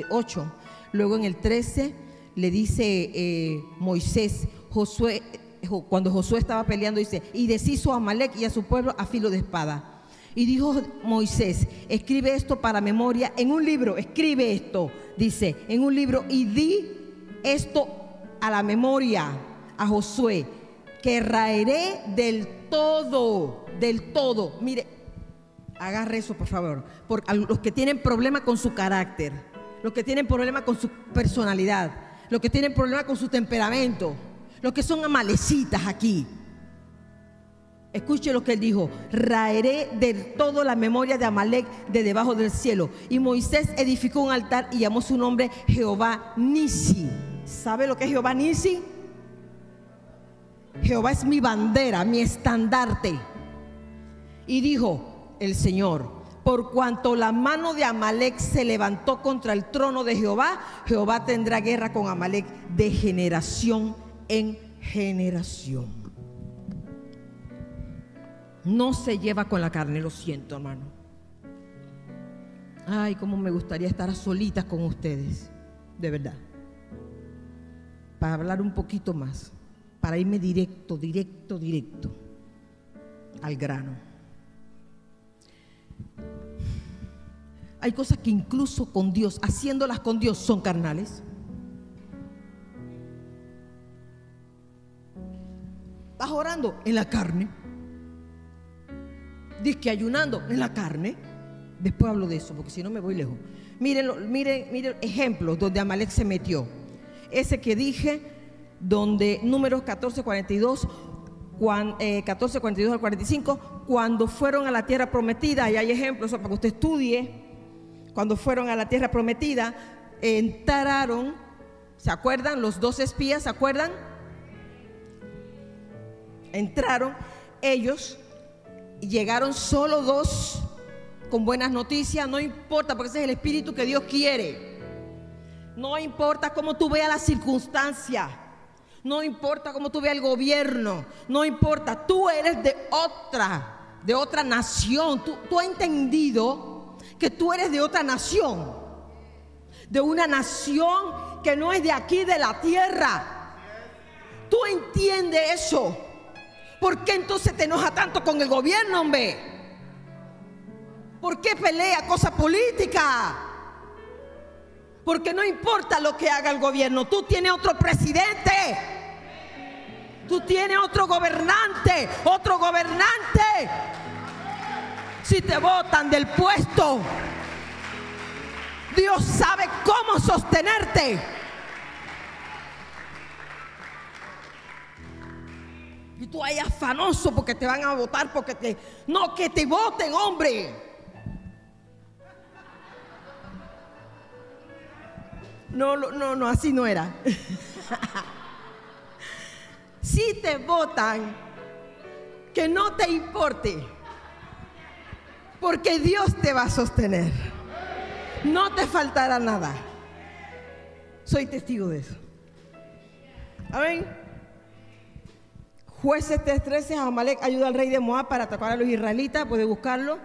8. Luego en el 13 le dice eh, Moisés, Josué, cuando Josué estaba peleando, dice, y deshizo a Amalek y a su pueblo a filo de espada. Y dijo Moisés, escribe esto para memoria en un libro, escribe esto, dice, en un libro, y di esto a la memoria a Josué, que raeré del todo, del todo. Mire, agarre eso por favor, por los que tienen problemas con su carácter los que tienen problemas con su personalidad, los que tienen problemas con su temperamento, los que son amalecitas aquí. Escuche lo que él dijo, raeré de todo la memoria de Amalek de debajo del cielo. Y Moisés edificó un altar y llamó su nombre Jehová Nisi. ¿Sabe lo que es Jehová Nisi? Jehová es mi bandera, mi estandarte. Y dijo el Señor, por cuanto la mano de Amalek se levantó contra el trono de Jehová, Jehová tendrá guerra con Amalek de generación en generación. No se lleva con la carne, lo siento, hermano. Ay, cómo me gustaría estar solitas con ustedes, de verdad. Para hablar un poquito más, para irme directo, directo, directo al grano. Hay cosas que incluso con Dios, haciéndolas con Dios, son carnales. Estás orando en la carne. Dice que ayunando en la carne. Después hablo de eso, porque si no me voy lejos. Miren, miren, miren ejemplos donde Amalek se metió. Ese que dije, donde números 14, 42, 14, 42 al 45, cuando fueron a la tierra prometida, y hay ejemplos para que usted estudie cuando fueron a la tierra prometida, entraron, ¿se acuerdan? Los dos espías, ¿se acuerdan? Entraron ellos, llegaron solo dos con buenas noticias, no importa, porque ese es el espíritu que Dios quiere. No importa cómo tú veas la circunstancia, no importa cómo tú veas el gobierno, no importa, tú eres de otra, de otra nación, tú, tú has entendido que tú eres de otra nación, de una nación que no es de aquí, de la tierra. Tú entiendes eso. ¿Por qué entonces te enoja tanto con el gobierno, hombre? ¿Por qué pelea cosas políticas? Porque no importa lo que haga el gobierno, tú tienes otro presidente. Tú tienes otro gobernante, otro gobernante si te votan del puesto, Dios sabe cómo sostenerte. Y tú ahí afanoso porque te van a votar, porque te... No, que te voten, hombre. No, no, no, así no era. si te votan, que no te importe, porque Dios te va a sostener. No te faltará nada. Soy testigo de eso. Amén. Jueces 3:13, Amalek ayuda al rey de Moab para atacar a los israelitas, puede buscarlo.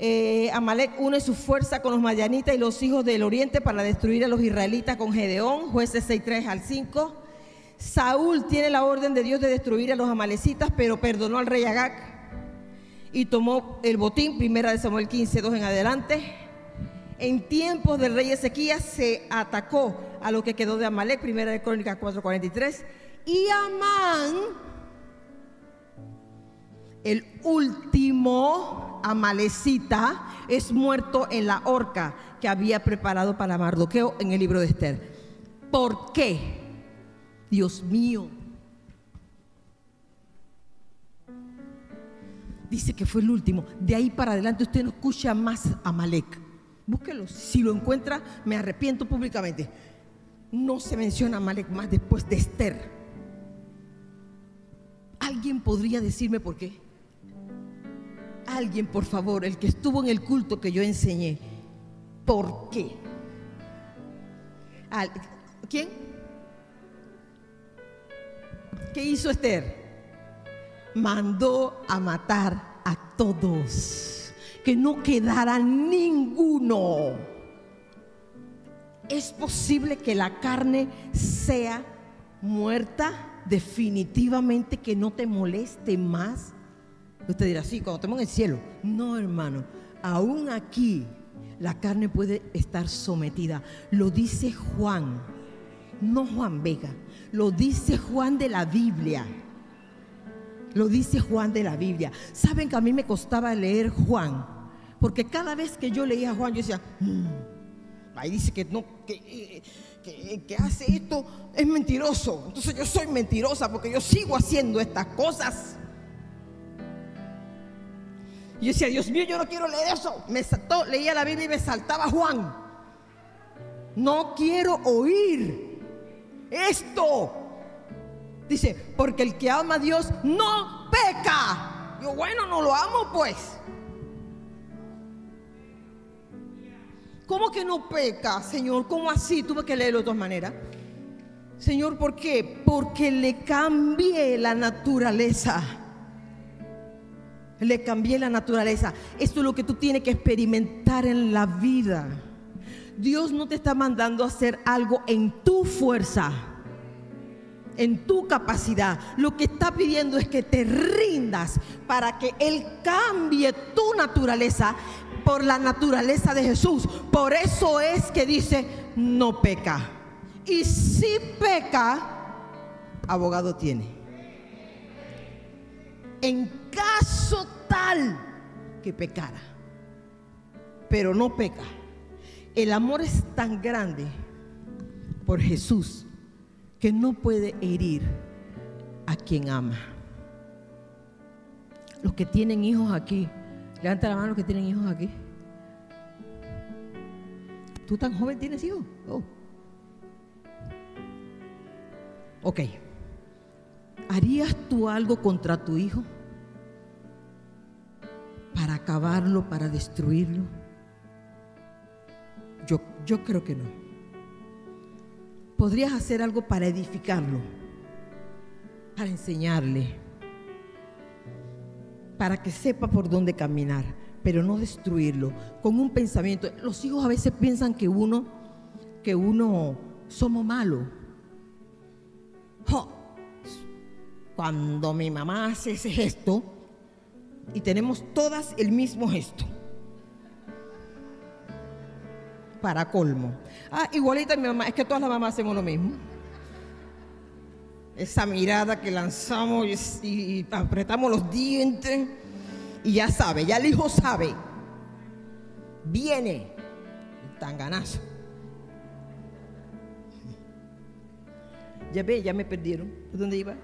Eh, Amalek une su fuerza con los mayanitas y los hijos del oriente para destruir a los israelitas con Gedeón, jueces 6:3 al 5. Saúl tiene la orden de Dios de destruir a los amalecitas, pero perdonó al rey Agag y tomó el botín, primera de Samuel 15:2 en adelante. En tiempos del rey Ezequías se atacó a lo que quedó de Amalek, primera de Crónicas 4:43. Y Amán, el último amalecita, es muerto en la horca que había preparado para Mardoqueo en el libro de Esther. ¿Por qué? Dios mío. Dice que fue el último. De ahí para adelante usted no escucha más Amalek. Búsquelo. Si lo encuentra, me arrepiento públicamente. No se menciona Amalek más después de Esther. ¿Alguien podría decirme por qué? Alguien, por favor, el que estuvo en el culto que yo enseñé, ¿por qué? ¿Quién? ¿Qué hizo Esther? Mandó a matar a todos, que no quedara ninguno. ¿Es posible que la carne sea muerta? Definitivamente que no te moleste más. Usted dirá, sí, cuando estemos en el cielo. No, hermano, aún aquí la carne puede estar sometida. Lo dice Juan, no Juan Vega, lo dice Juan de la Biblia. Lo dice Juan de la Biblia. Saben que a mí me costaba leer Juan, porque cada vez que yo leía Juan yo decía, mm, ahí dice que no, que... Eh, que, hace esto es mentiroso. Entonces yo soy mentirosa porque yo sigo haciendo estas cosas. Y yo decía, Dios mío, yo no quiero leer eso. Me saltó, leía la Biblia y me saltaba Juan. No quiero oír esto. Dice, porque el que ama a Dios no peca. Yo, bueno, no lo amo pues. ¿Cómo que no peca, Señor? ¿Cómo así? Tuve que leerlo de todas maneras. Señor, ¿por qué? Porque le cambié la naturaleza. Le cambié la naturaleza. Esto es lo que tú tienes que experimentar en la vida. Dios no te está mandando a hacer algo en tu fuerza, en tu capacidad. Lo que está pidiendo es que te rindas para que Él cambie tu naturaleza por la naturaleza de Jesús. Por eso es que dice, no peca. Y si peca, abogado tiene. En caso tal que pecara, pero no peca. El amor es tan grande por Jesús que no puede herir a quien ama. Los que tienen hijos aquí, Levanta la mano los que tienen hijos aquí. ¿Tú tan joven tienes hijos? Oh. Ok. ¿Harías tú algo contra tu hijo? ¿Para acabarlo, para destruirlo? Yo, yo creo que no. ¿Podrías hacer algo para edificarlo? Para enseñarle para que sepa por dónde caminar, pero no destruirlo con un pensamiento. Los hijos a veces piensan que uno, que uno somos malos. Cuando mi mamá hace ese gesto y tenemos todas el mismo gesto. Para colmo. Ah, igualita mi mamá, es que todas las mamás hacemos lo mismo esa mirada que lanzamos y, apretamos los dientes y ya sabe, ya el hijo sabe. Viene el tanganazo. Ya ve, ya me perdieron. ¿Por dónde iba?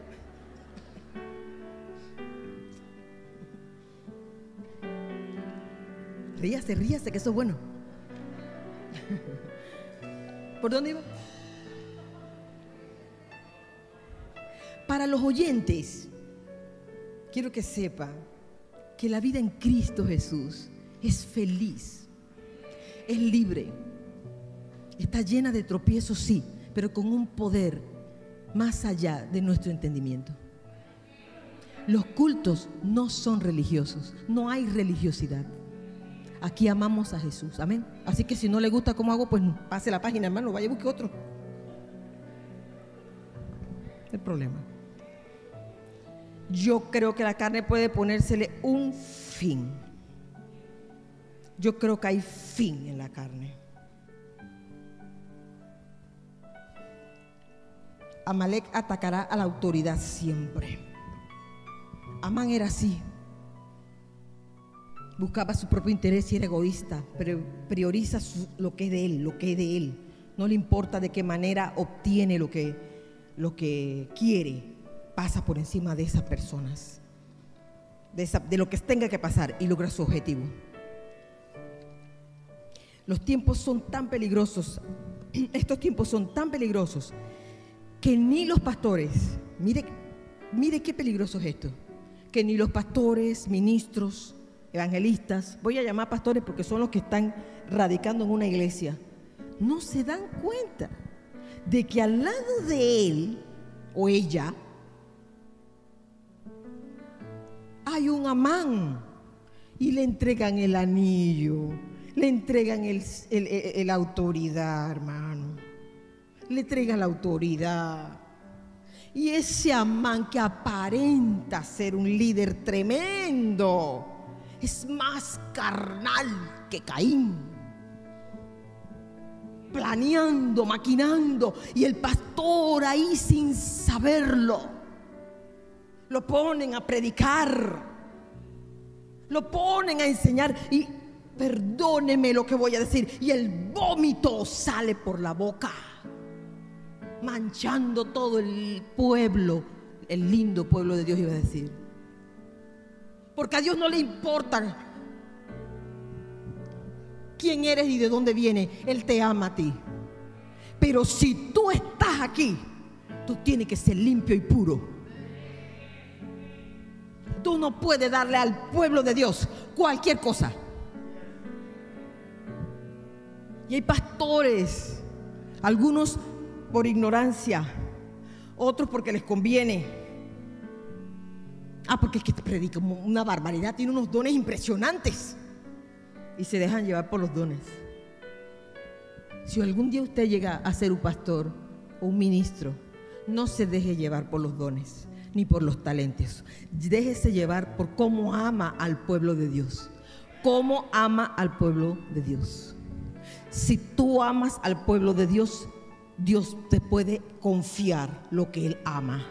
Ríase, ríase, que eso es bueno. ¿Por dónde iba? Para los oyentes, quiero que sepa que la vida en Cristo Jesús es feliz, es libre, está llena de tropiezos, sí, pero con un poder más allá de nuestro entendimiento. Los cultos no son religiosos, no hay religiosidad. Aquí amamos a Jesús, amén. Así que si no le gusta cómo hago, pues pase la página, hermano, vaya y busque otro. El problema. Yo creo que la carne puede ponérsele un fin. Yo creo que hay fin en la carne. Amalek atacará a la autoridad siempre. Amán era así. Buscaba su propio interés y era egoísta, pero prioriza lo que es de él, lo que es de él. No le importa de qué manera obtiene lo que, lo que quiere, pasa por encima de esas personas, de, lo que tenga que pasar y logra su objetivo. Los tiempos son tan peligrosos, estos tiempos son tan peligrosos que ni los pastores, mire, mire qué peligroso es esto, que ni los pastores, ministros, evangelistas, voy a llamar pastores porque son los que están radicando en una iglesia, no se dan cuenta de que al lado de él o ella hay un amán y le entregan el anillo, le entregan el, autoridad, hermano le entrega la autoridad. Y ese Amán que aparenta ser un líder tremendo es más carnal que Caín. Planeando, maquinando y el pastor ahí sin saberlo. Lo ponen a predicar. Lo ponen a enseñar y perdóneme lo que voy a decir. Y el vómito sale por la boca manchando todo el pueblo, el lindo pueblo de Dios iba a decir. Porque a Dios no le importa quién eres y de dónde viene. Él te ama a ti. Pero si tú estás aquí, tú tienes que ser limpio y puro. Tú no puedes darle al pueblo de Dios cualquier cosa. Y hay pastores, algunos por ignorancia, otros porque les conviene. Ah, porque es que te predica una barbaridad, tiene unos dones impresionantes y se dejan llevar por los dones. Si algún día usted llega a ser un pastor o un ministro, no se deje llevar por los dones ni por los talentos. Déjese llevar por cómo ama al pueblo de Dios. Cómo ama al pueblo de Dios. Si tú amas al pueblo de Dios, Dios te puede confiar lo que Él ama.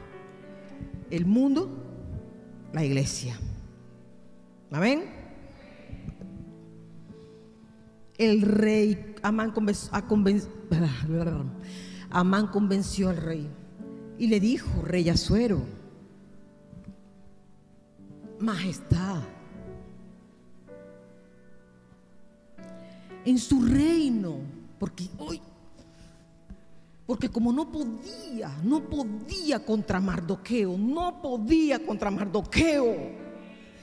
El mundo, la iglesia. Amén. El rey Amán convenció, convenció al rey y le dijo, rey Azuero, majestad, en su reino, porque hoy porque como no podía, no podía contra Mardoqueo, no podía contra Mardoqueo.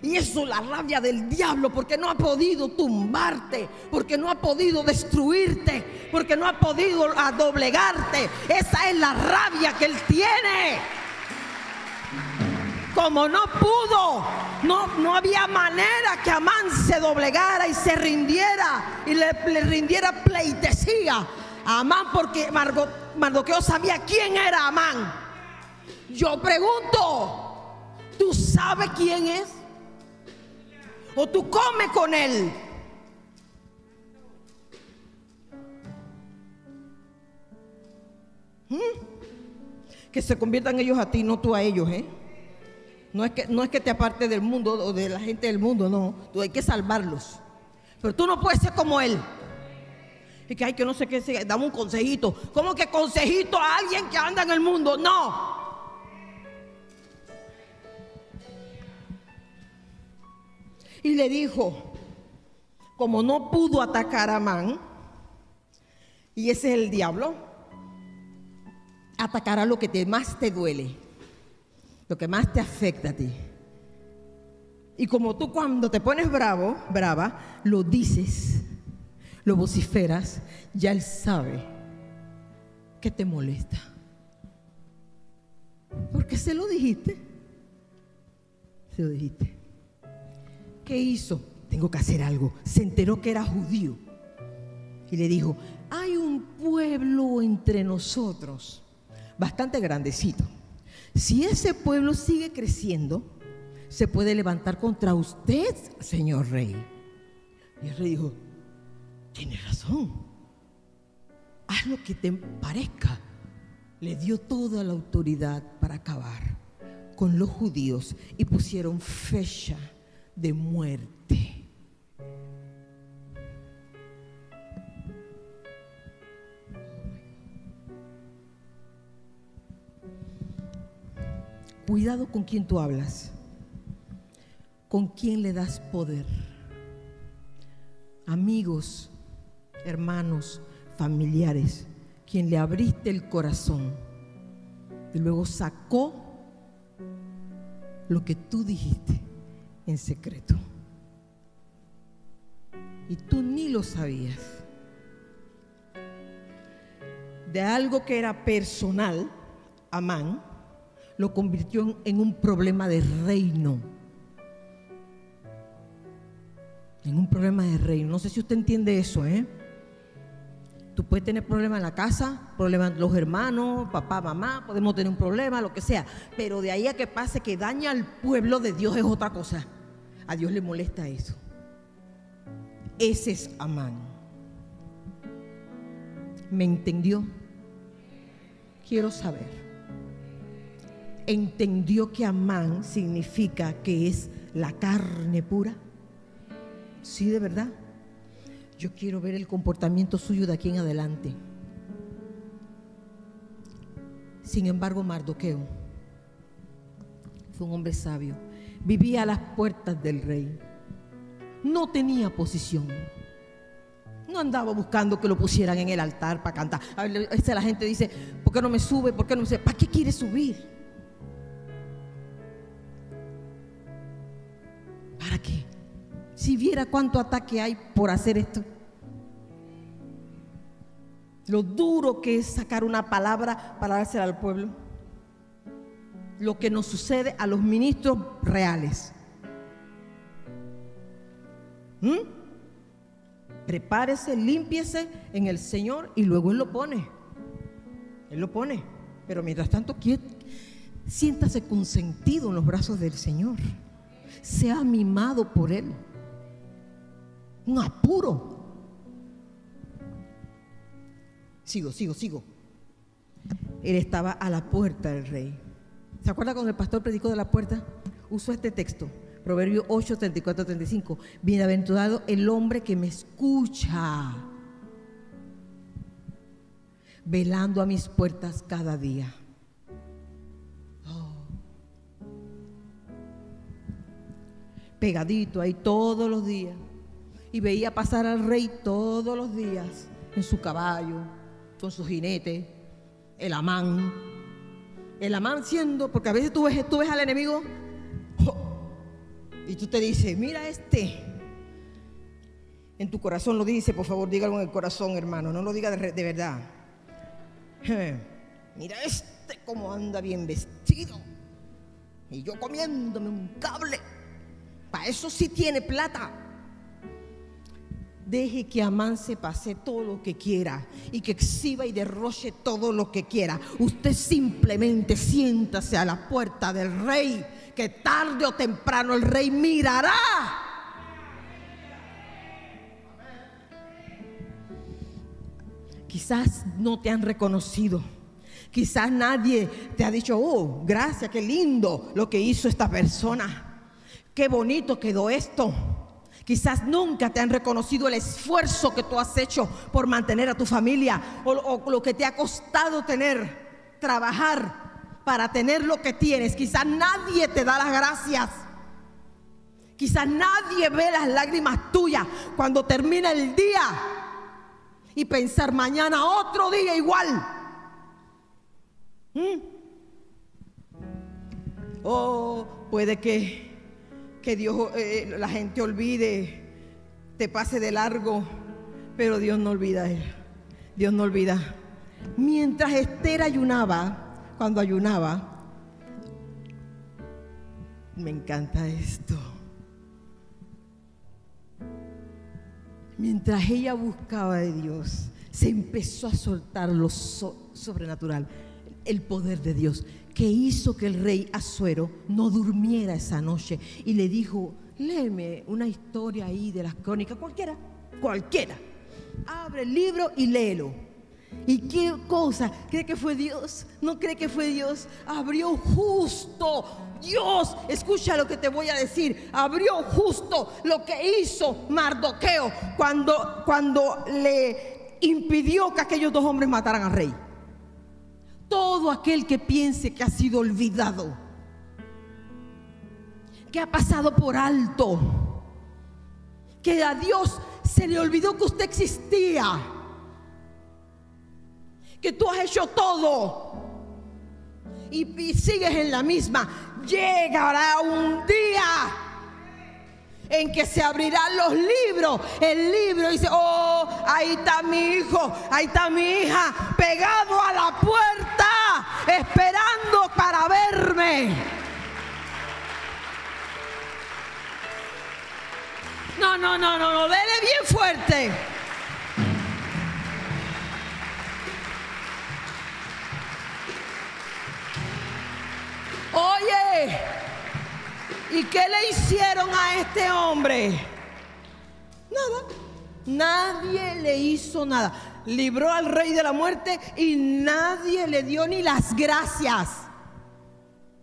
Y eso es la rabia del diablo, porque no ha podido tumbarte, porque no ha podido destruirte, porque no ha podido doblegarte. Esa es la rabia que él tiene. Como no pudo, no, no había manera que Amán se doblegara y se rindiera y le, rindiera pleitesía a Amán porque Margot Mardoqueo sabía quién era Amán. Yo pregunto, ¿tú sabes quién es? ¿O tú comes con él? ¿Mm? Que se conviertan ellos a ti, no tú a ellos, ¿eh? No es, que, no es que te aparte del mundo o de la gente del mundo, no. Tú hay que salvarlos. Pero tú no puedes ser como él. Y que hay que no sé qué, dame un consejito. ¿Cómo que consejito a alguien que anda en el mundo? No. Y le dijo, como no pudo atacar a Amán, y ese es el diablo, atacará lo que más te duele, lo que más te afecta a ti. Y como tú cuando te pones bravo, brava, lo dices, lo vociferas, ya él sabe que te molesta. Porque se lo dijiste. Se lo dijiste. ¿Qué hizo? Tengo que hacer algo. Se enteró que era judío. Y le dijo, hay un pueblo entre nosotros, bastante grandecito. Si ese pueblo sigue creciendo, se puede levantar contra usted, señor rey. Y el rey dijo, tienes razón, haz lo que te parezca. Le dio toda la autoridad para acabar con los judíos y pusieron fecha de muerte. Cuidado con quien tú hablas, con quien le das poder. Amigos, hermanos, familiares, quien le abriste el corazón y luego sacó lo que tú dijiste en secreto. Y tú ni lo sabías. De algo que era personal, Amán, lo convirtió en un problema de reino. En un problema de reino. No sé si usted entiende eso, ¿eh? Tú puedes tener problemas en la casa, problemas los hermanos, papá, mamá, podemos tener un problema, lo que sea. Pero de ahí a que pase que daña al pueblo de Dios es otra cosa. A Dios le molesta eso. Ese es Amán. ¿Me entendió? Quiero saber entendió que Amán significa que es la carne pura? Sí, de verdad. Yo quiero ver el comportamiento suyo de aquí en adelante. Sin embargo, Mardoqueo fue un hombre sabio. Vivía a las puertas del rey. No tenía posición. No andaba buscando que lo pusieran en el altar para cantar. A la gente dice, ¿por qué no me sube? ¿Por qué no me sube? ¿Para qué quiere subir? ¿Para qué? Si viera cuánto ataque hay por hacer esto. Lo duro que es sacar una palabra para dársela al pueblo. Lo que nos sucede a los ministros reales. ¿Mm? Prepárese, límpiese en el Señor y luego Él lo pone. Él lo pone. Pero mientras tanto, siéntase consentido en los brazos del Señor sea mimado por Él. Un apuro. Sigo, sigo, sigo. Él estaba a la puerta del rey. ¿Se acuerda cuando el pastor predicó de la puerta? Usó este texto, Proverbio 8, 34, 35. Bienaventurado el hombre que me escucha, velando a mis puertas cada día. Pegadito ahí todos los días. Y veía pasar al rey todos los días en su caballo, con su jinete, el amán. El amán siendo, porque a veces tú ves, tú ves al enemigo y tú te dices, mira este. En tu corazón lo dice, por favor, dígalo en el corazón, hermano, no lo diga de, de verdad. Mira este cómo anda bien vestido. Y yo comiéndome un cable eso sí tiene plata. Deje que Amán se pase todo lo que quiera y que exhiba y derroche todo lo que quiera. Usted simplemente siéntase a la puerta del rey, que tarde o temprano el rey mirará. Quizás no te han reconocido. Quizás nadie te ha dicho, oh, gracias, qué lindo lo que hizo esta persona qué bonito quedó esto. Quizás nunca te han reconocido el esfuerzo que tú has hecho por mantener a tu familia o, lo que te ha costado tener, trabajar para tener lo que tienes. Quizás nadie te da las gracias. Quizás nadie ve las lágrimas tuyas cuando termina el día y pensar mañana otro día igual. ¿Mm? O puede que que Dios, eh, la gente olvide, te pase de largo, pero Dios no olvida. Dios no olvida. Mientras Esther ayunaba, cuando ayunaba, me encanta esto. Mientras ella buscaba de Dios, se empezó a soltar lo sobrenatural, el poder de Dios, que hizo que el rey Azuero no durmiera esa noche y le dijo, léeme una historia ahí de las crónicas, cualquiera, cualquiera. Abre el libro y léelo. ¿Y qué cosa? ¿Cree que fue Dios? ¿No cree que fue Dios? Abrió justo. Dios, escucha lo que te voy a decir. Abrió justo lo que hizo Mardoqueo cuando, cuando le impidió que aquellos dos hombres mataran al rey. Todo aquel que piense que ha sido olvidado, que ha pasado por alto, que a Dios se le olvidó que usted existía, que tú has hecho todo y, sigues en la misma, llegará un día en que se abrirán los libros. El libro dice, oh, ahí está mi hijo, ahí está mi hija, pegado a la puerta, esperando para verme. No, no, no, no, no, dele bien fuerte. Oye, ¿Y qué le hicieron a este hombre? Nada. Nadie le hizo nada. Libró al rey de la muerte y nadie le dio ni las gracias.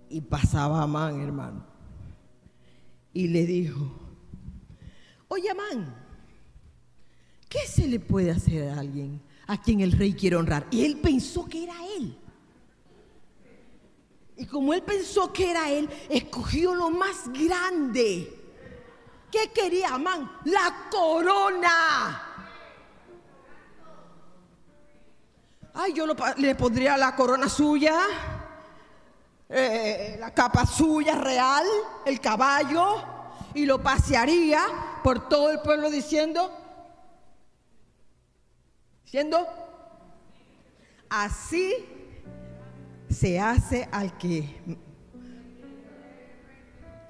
Y pasaba Amán, hermano. Y le dijo, oye Amán, ¿qué se le puede hacer a alguien a quien el rey quiere honrar? Y él pensó que era él. Y como él pensó que era él, escogió lo más grande. ¿Qué quería Amán? La corona. Ay, yo le pondría la corona suya, eh, la capa suya real, el caballo, y lo pasearía por todo el pueblo diciendo, diciendo, así se hace al que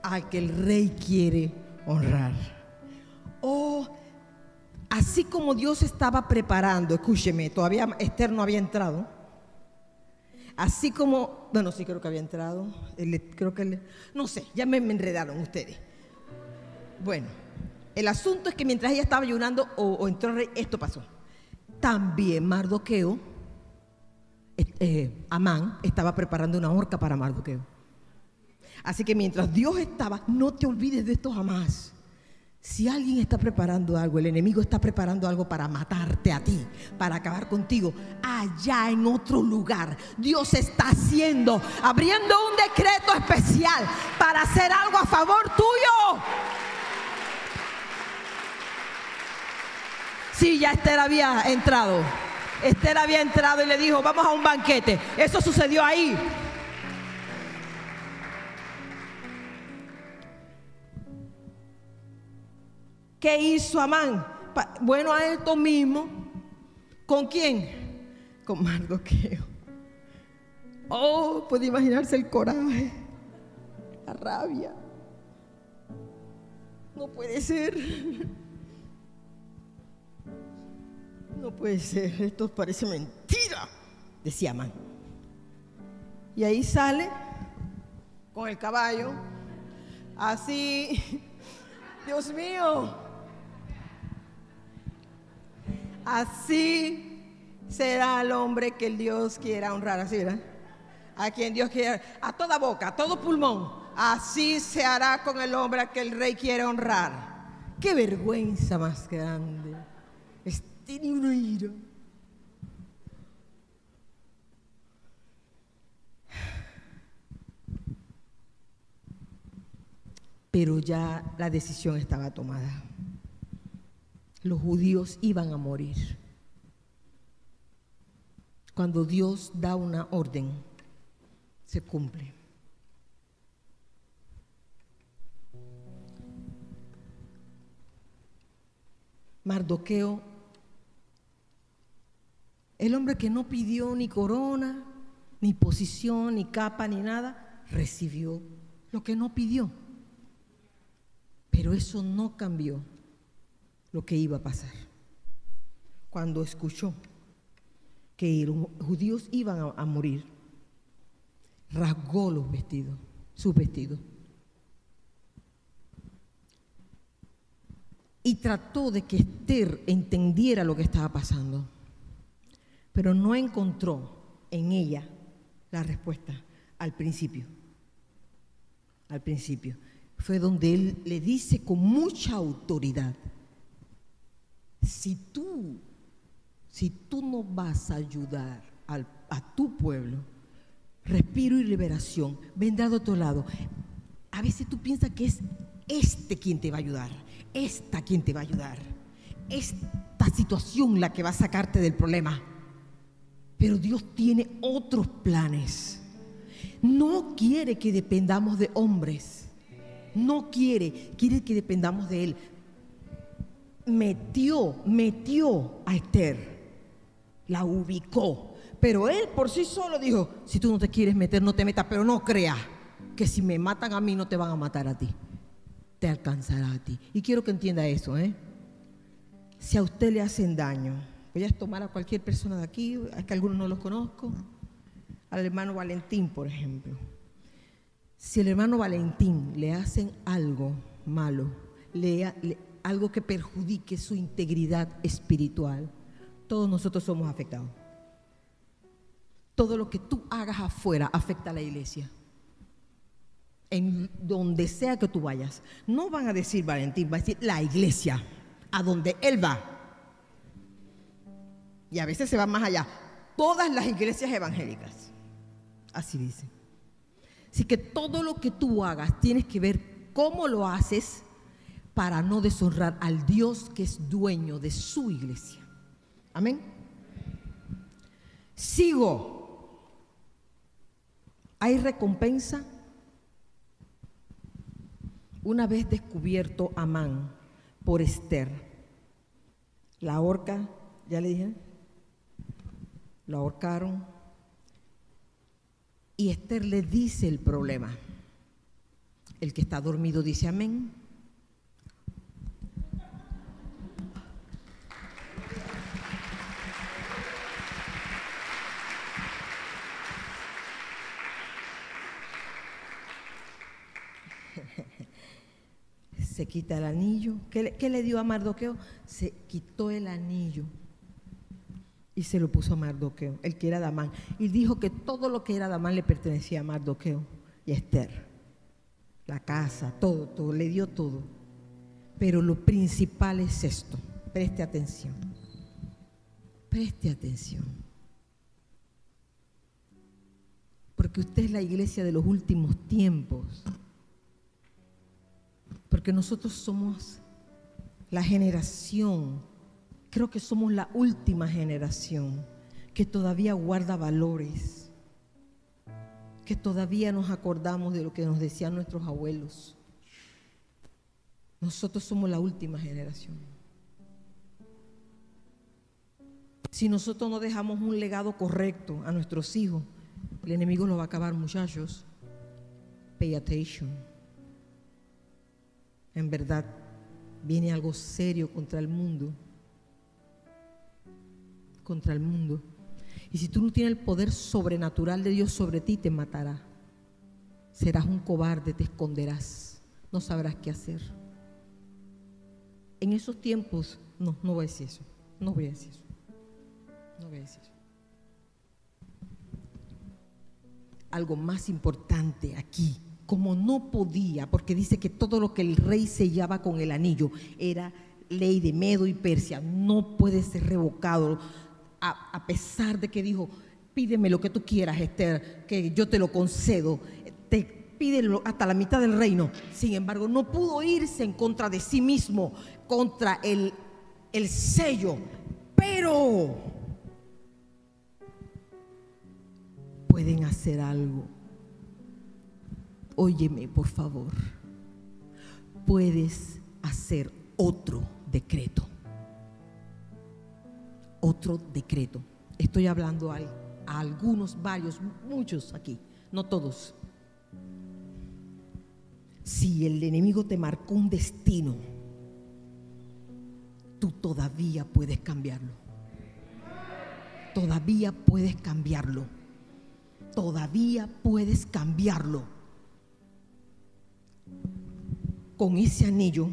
al que el rey quiere honrar. Oh, así como Dios estaba preparando, escúcheme, todavía Esther no había entrado. Así como, bueno, sí creo que había entrado, creo que, no sé, ya me, enredaron ustedes. Bueno, el asunto es que mientras ella estaba ayunando o, o entró el rey, esto pasó. También Mardoqueo eh, Amán estaba preparando una horca para Mardoqueo. Así que mientras Dios estaba, no te olvides de esto jamás. Si alguien está preparando algo, el enemigo está preparando algo para matarte a ti, para acabar contigo, allá en otro lugar, Dios está haciendo, abriendo un decreto especial para hacer algo a favor tuyo. Sí, ya Esther había entrado. Esther había entrado y le dijo, vamos a un banquete. Eso sucedió ahí. ¿Qué hizo Amán? Bueno, a esto mismo. ¿Con quién? Con Mardoqueo. Oh, puede imaginarse el coraje, la rabia. No puede ser. No puede ser, esto parece mentira, decía Man. Y ahí sale con el caballo, así, Dios mío, así será el hombre que el Dios quiera honrar, así, ¿verdad? A quien Dios quiera, a toda boca, a todo pulmón, así se hará con el hombre a que el rey quiere honrar. Qué vergüenza más grande Tenía una ira. Pero ya la decisión estaba tomada. Los judíos iban a morir. Cuando Dios da una orden, se cumple. Mardoqueo el hombre que no pidió ni corona, ni posición, ni capa, ni nada, recibió lo que no pidió. Pero eso no cambió lo que iba a pasar. Cuando escuchó que los judíos iban a, a morir, rasgó los vestidos, sus vestidos. Y trató de que Esther entendiera lo que estaba pasando. Pero no encontró en ella la respuesta al principio. Al principio. Fue donde él le dice con mucha autoridad, si tú, si tú no vas a ayudar al, a tu pueblo, respiro y liberación vendrá de otro lado. A veces tú piensas que es este quien te va a ayudar, esta quien te va a ayudar, esta situación la que va a sacarte del problema. Pero Dios tiene otros planes. No quiere que dependamos de hombres. No quiere, quiere que dependamos de Él. Metió, metió a Esther. La ubicó. Pero Él por sí solo dijo, si tú no te quieres meter, no te metas, pero no creas que si me matan a mí, no te van a matar a ti. Te alcanzará a ti. Y quiero que entienda eso, ¿eh? Si a usted le hacen daño, voy a tomar a cualquier persona de aquí, es que algunos no los conozco, al hermano Valentín, por ejemplo. Si al hermano Valentín le hacen algo malo, algo que perjudique su integridad espiritual, todos nosotros somos afectados. Todo lo que tú hagas afuera afecta a la iglesia. En donde sea que tú vayas. No van a decir Valentín, va a decir la iglesia, a donde él va. Y a veces se va más allá. Todas las iglesias evangélicas. Así dice. Así que todo lo que tú hagas tienes que ver cómo lo haces para no deshonrar al Dios que es dueño de su iglesia. Amén. Sigo. ¿Hay recompensa? Una vez descubierto Amán por Esther, la horca, ya le dije, lo ahorcaron. Y Esther le dice el problema. El que está dormido dice amén. se quita el anillo. ¿Qué le, ¿Qué le, dio a Mardoqueo? Se quitó el anillo y se lo puso a Mardoqueo, el que era Damán. Y dijo que todo lo que era Damán le pertenecía a Mardoqueo y a Esther. La casa, todo, todo, le dio todo. Pero lo principal es esto. Preste atención. Preste atención. Porque usted es la iglesia de los últimos tiempos. Porque nosotros somos la generación creo que somos la última generación que todavía guarda valores, que todavía nos acordamos de lo que nos decían nuestros abuelos. Nosotros somos la última generación. Si nosotros no dejamos un legado correcto a nuestros hijos, el enemigo nos va a acabar, muchachos. Pay attention. En verdad, viene algo serio contra el mundo contra el mundo. Y si tú no tienes el poder sobrenatural de Dios sobre ti, te matará. Serás un cobarde, te esconderás, no sabrás qué hacer. En esos tiempos, no, no voy a decir eso, no voy a decir eso, no voy a decir eso. Algo más importante aquí, como no podía, porque dice que todo lo que el rey sellaba con el anillo era ley de Medo y Persia, no puede ser revocado a, pesar de que dijo, pídeme lo que tú quieras, Esther, que yo te lo concedo, te pídelo hasta la mitad del reino. Sin embargo, no pudo irse en contra de sí mismo, contra el, el sello, pero pueden hacer algo. Óyeme, por favor. Puedes hacer otro decreto. Otro decreto. Estoy hablando a, algunos, varios, muchos aquí, no todos. Si el enemigo te marcó un destino, tú todavía puedes cambiarlo. Todavía puedes cambiarlo. Todavía puedes cambiarlo. Con ese anillo,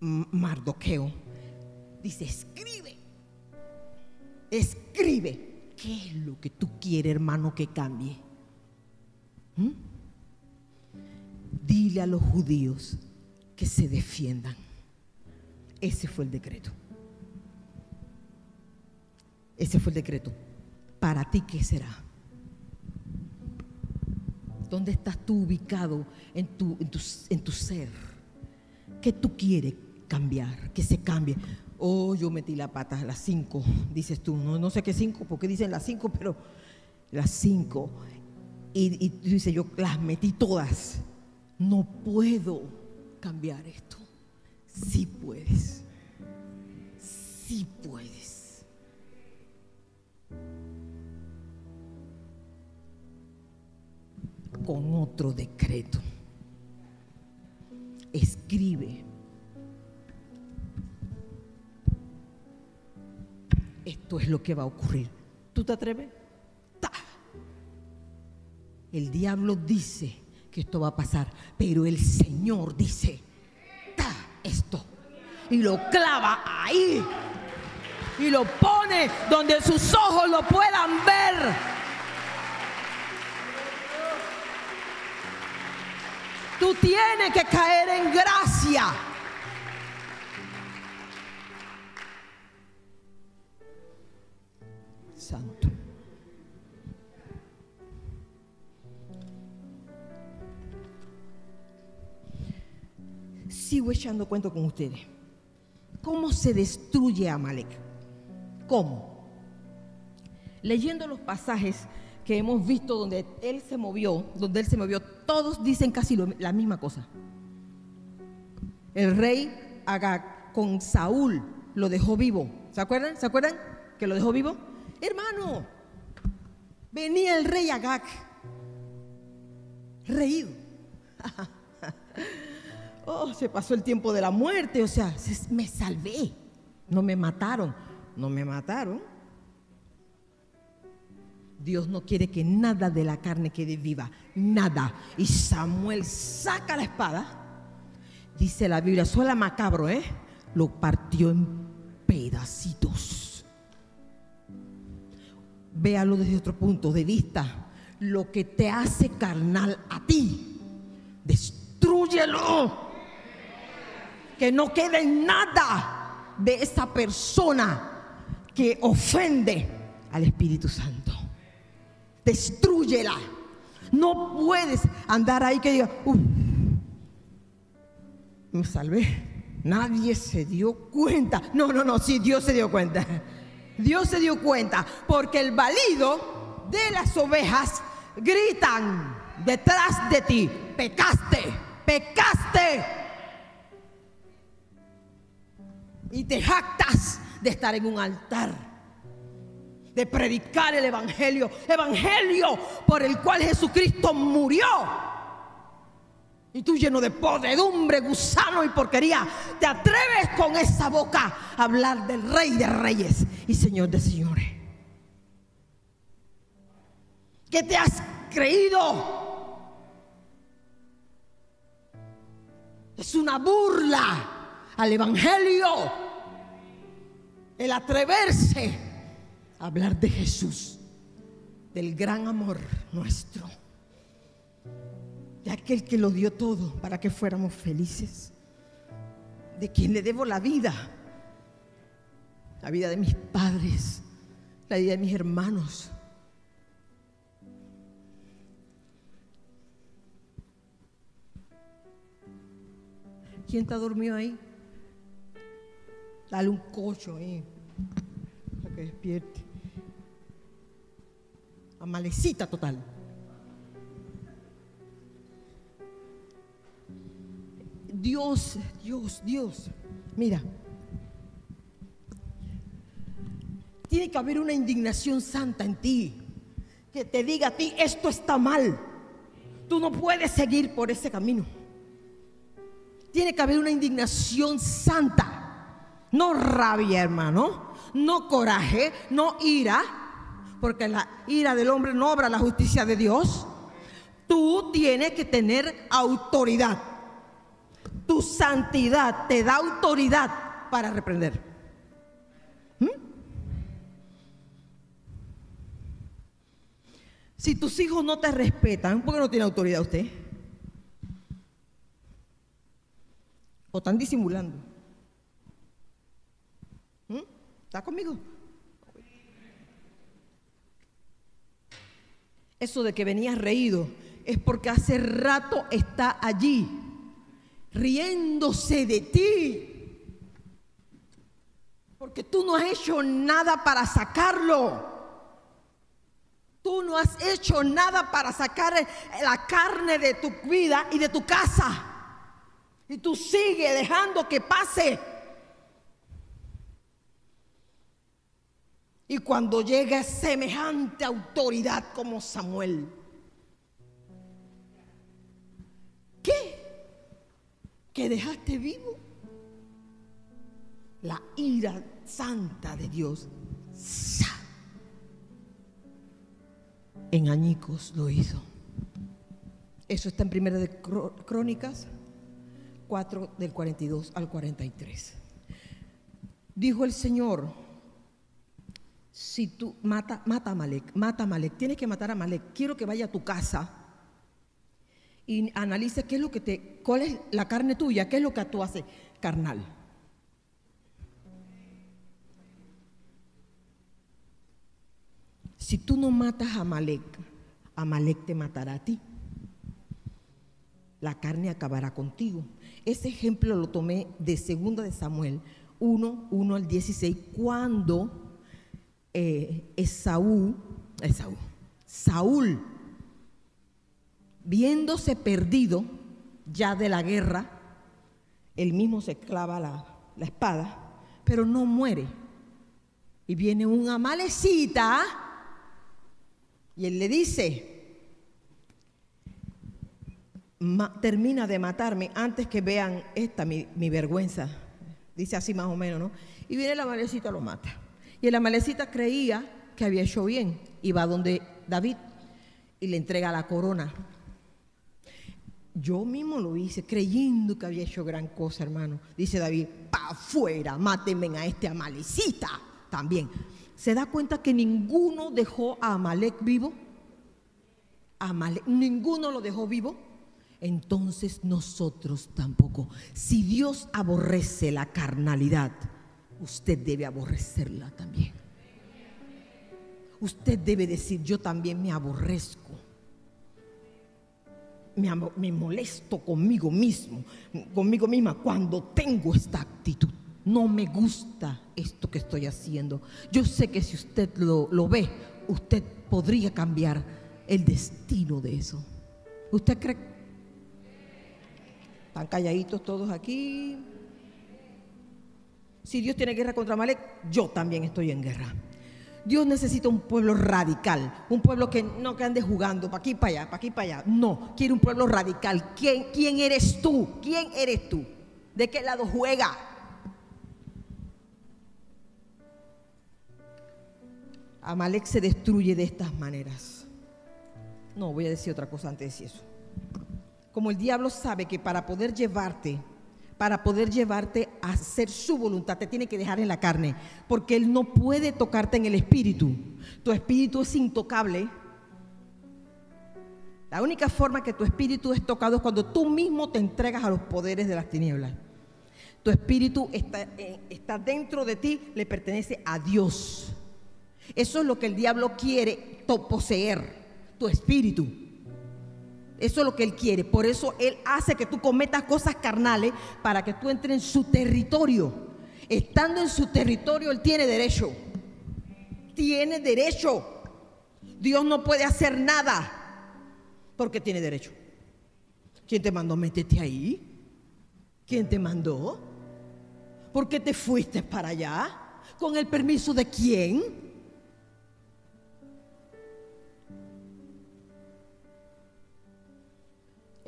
Mardoqueo dice, escribe, escribe. ¿Qué es lo que tú quieres, hermano, que cambie? ¿Mm? Dile a los judíos que se defiendan. Ese fue el decreto. Ese fue el decreto. Para ti, ¿qué será? ¿Dónde estás tú ubicado en tu, en tu, en tu ser? ¿Qué tú quieres cambiar? Que se cambie. Oh, yo metí la pata las cinco, dices tú. No, no sé qué cinco, porque dicen las cinco, pero las cinco. Y, y tú dices, yo las metí todas. No puedo cambiar esto. Sí puedes. Sí puedes. Con otro decreto. Escribe. Esto es lo que va a ocurrir. ¿Tú te atreves? ¡Ta! El diablo dice que esto va a pasar, pero el Señor dice, ¡ta! Esto. Y lo clava ahí. Y lo pone donde sus ojos lo puedan ver. Tú tienes que caer en gracia. Sigo echando cuento con ustedes. ¿Cómo se destruye Amalek? ¿Cómo? Leyendo los pasajes que hemos visto donde él se movió, donde él se movió, todos dicen casi la misma cosa. El rey Agag con Saúl lo dejó vivo. ¿Se acuerdan? ¿Se acuerdan que lo dejó vivo? Hermano, venía el rey Agag, reído. Oh, se pasó el tiempo de la muerte, o sea, se- me salvé. No me mataron, no me mataron. Dios no quiere que nada de la carne quede viva, nada. Y Samuel saca la espada, dice la Biblia, suena macabro, ¿eh? Lo partió en pedacitos. Véalo desde otro punto de vista. Lo que te hace carnal a ti, destruyelo. Que no quede nada de esa persona que ofende al Espíritu Santo. Destrúyela. No puedes andar ahí que diga, "Uf, me salvé. Nadie se dio cuenta. No, no, no, sí, Dios se dio cuenta. Dios se dio cuenta porque el balido de las ovejas gritan detrás de ti, pecaste, pecaste. Y te jactas de estar en un altar, de predicar el Evangelio, Evangelio por el cual Jesucristo murió. Y tú lleno de podredumbre, gusano y porquería, te atreves con esa boca a hablar del Rey de Reyes y Señor de Señores. ¿Qué te has creído? Es una burla al Evangelio el atreverse a hablar de Jesús, del gran amor nuestro de aquel que lo dio todo para que fuéramos felices, de quien le debo la vida, la vida de mis padres, la vida de mis hermanos. ¿Quién está dormido ahí? Dale un cocho ahí para que despierte. Amalecita total. Dios, Dios, Dios. Mira. Tiene que haber una indignación santa en ti. Que te diga a ti, esto está mal. Tú no puedes seguir por ese camino. Tiene que haber una indignación santa. No rabia, hermano. No coraje, no ira. Porque la ira del hombre no obra la justicia de Dios. Tú tienes que tener autoridad. Tu santidad te da autoridad para reprender. ¿Mm? Si tus hijos no te respetan, ¿por qué no tiene autoridad usted? ¿O están disimulando? ¿Mm? ¿Está conmigo? Eso de que venías reído es porque hace rato está allí, riéndose de ti. Porque tú no has hecho nada para sacarlo. Tú no has hecho nada para sacar la carne de tu vida y de tu casa. Y tú sigues dejando que pase. Y cuando llega semejante autoridad como Samuel, ¿qué? ¿Que dejaste vivo? La ira santa de Dios. En añicos lo hizo. Eso está en Primera de Crónicas 4 del 42 al 43. Dijo el Señor, si tú mata, mata a Malek, mata a Malek, tienes que matar a Malek, quiero que vaya a tu casa y analice qué es lo que te, cuál es la carne tuya, qué es lo que tú haces carnal. Si tú no matas a Malek, Amalek te matará a ti. La carne acabará contigo. Ese ejemplo lo tomé de 2 de Samuel 1, 1 al 16, cuando eh, Esaú, Esaú, Saúl, viéndose perdido ya de la guerra, él mismo se clava la, espada, pero no muere. Y viene un amalecita y él le dice, termina de matarme antes que vean esta, mi, vergüenza. Dice así más o menos, ¿no? Y viene la malecita lo mata. Y la malecita creía que había hecho bien. Y va donde David y le entrega la corona. Yo mismo lo hice creyendo que había hecho gran cosa, hermano. Dice David, pa' afuera, mátenme a este amalecita también. ¿Se da cuenta que ninguno dejó a Amalek vivo? Amalek, ninguno lo dejó vivo. Entonces nosotros tampoco. Si Dios aborrece la carnalidad, usted debe aborrecerla también. Usted debe decir, yo también me aborrezco. Me, me molesto conmigo mismo, conmigo misma, cuando tengo esta actitud no me gusta esto que estoy haciendo. Yo sé que si usted lo, ve, usted podría cambiar el destino de eso. ¿Usted cree? Están calladitos todos aquí. Si Dios tiene guerra contra Malek, yo también estoy en guerra. Dios necesita un pueblo radical, un pueblo que no que ande jugando para aquí para allá, para aquí para allá. No, quiere un pueblo radical. ¿Quién, ¿Quién eres tú? ¿Quién eres tú? ¿De qué lado juega? Amalek se destruye de estas maneras. No, voy a decir otra cosa antes de eso. Como el diablo sabe que para poder llevarte, para poder llevarte a hacer su voluntad, te tiene que dejar en la carne, porque él no puede tocarte en el espíritu. Tu espíritu es intocable. La única forma que tu espíritu es tocado es cuando tú mismo te entregas a los poderes de las tinieblas. Tu espíritu está, eh, dentro de ti, le pertenece a Dios. Eso es lo que el diablo quiere poseer, tu espíritu. Eso es lo que él quiere. Por eso él hace que tú cometas cosas carnales para que tú entres en su territorio. Estando en su territorio, él tiene derecho. Tiene derecho. Dios no puede hacer nada porque tiene derecho. ¿Quién te mandó? Métete ahí. ¿Quién te mandó? ¿Por qué te fuiste para allá? ¿Con el permiso de quién?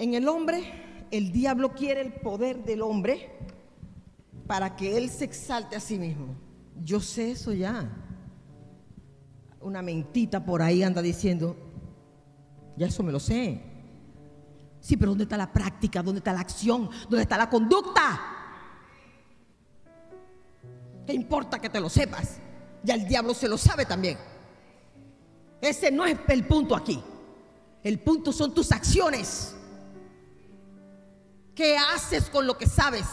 En el hombre, el diablo quiere el poder del hombre para que él se exalte a sí mismo. Yo sé eso ya. Una mentita por ahí anda diciendo, ya eso me lo sé. Sí, pero ¿dónde está la práctica? ¿Dónde está la acción? ¿Dónde está la conducta? ¿Qué importa que te lo sepas? Ya el diablo se lo sabe también. Ese no es el punto aquí. El punto son tus acciones. ¿Qué haces con lo que sabes?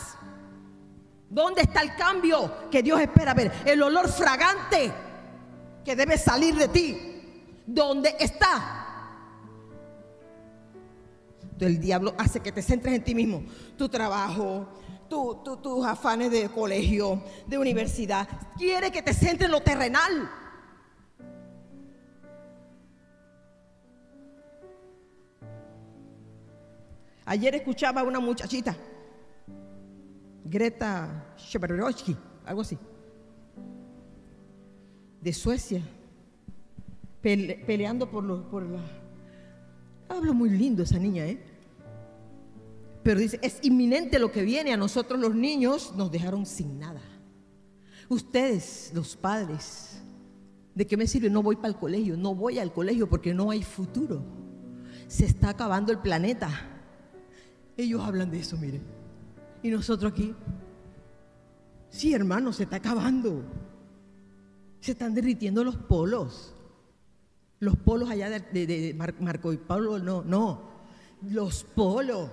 ¿Dónde está el cambio que Dios espera ver? El olor fragante que debe salir de ti. ¿Dónde está? El diablo hace que te centres en ti mismo. Tu trabajo, tus afanes de colegio, de universidad. Quiere que te centres en lo terrenal. Ayer escuchaba a una muchachita, Greta Sheberovsky, algo así, de Suecia, peleando por, lo, por la... Habla muy lindo esa niña, ¿eh? Pero dice, es inminente lo que viene. A nosotros los niños nos dejaron sin nada. Ustedes, los padres, ¿de qué me sirve? No voy para el colegio, no voy al colegio porque no hay futuro. Se está acabando el planeta. Ellos hablan de eso, miren. Y nosotros aquí, sí, hermano, se está acabando. Se están derritiendo los polos. Los polos allá de, Marco y Pablo, no, no. Los polos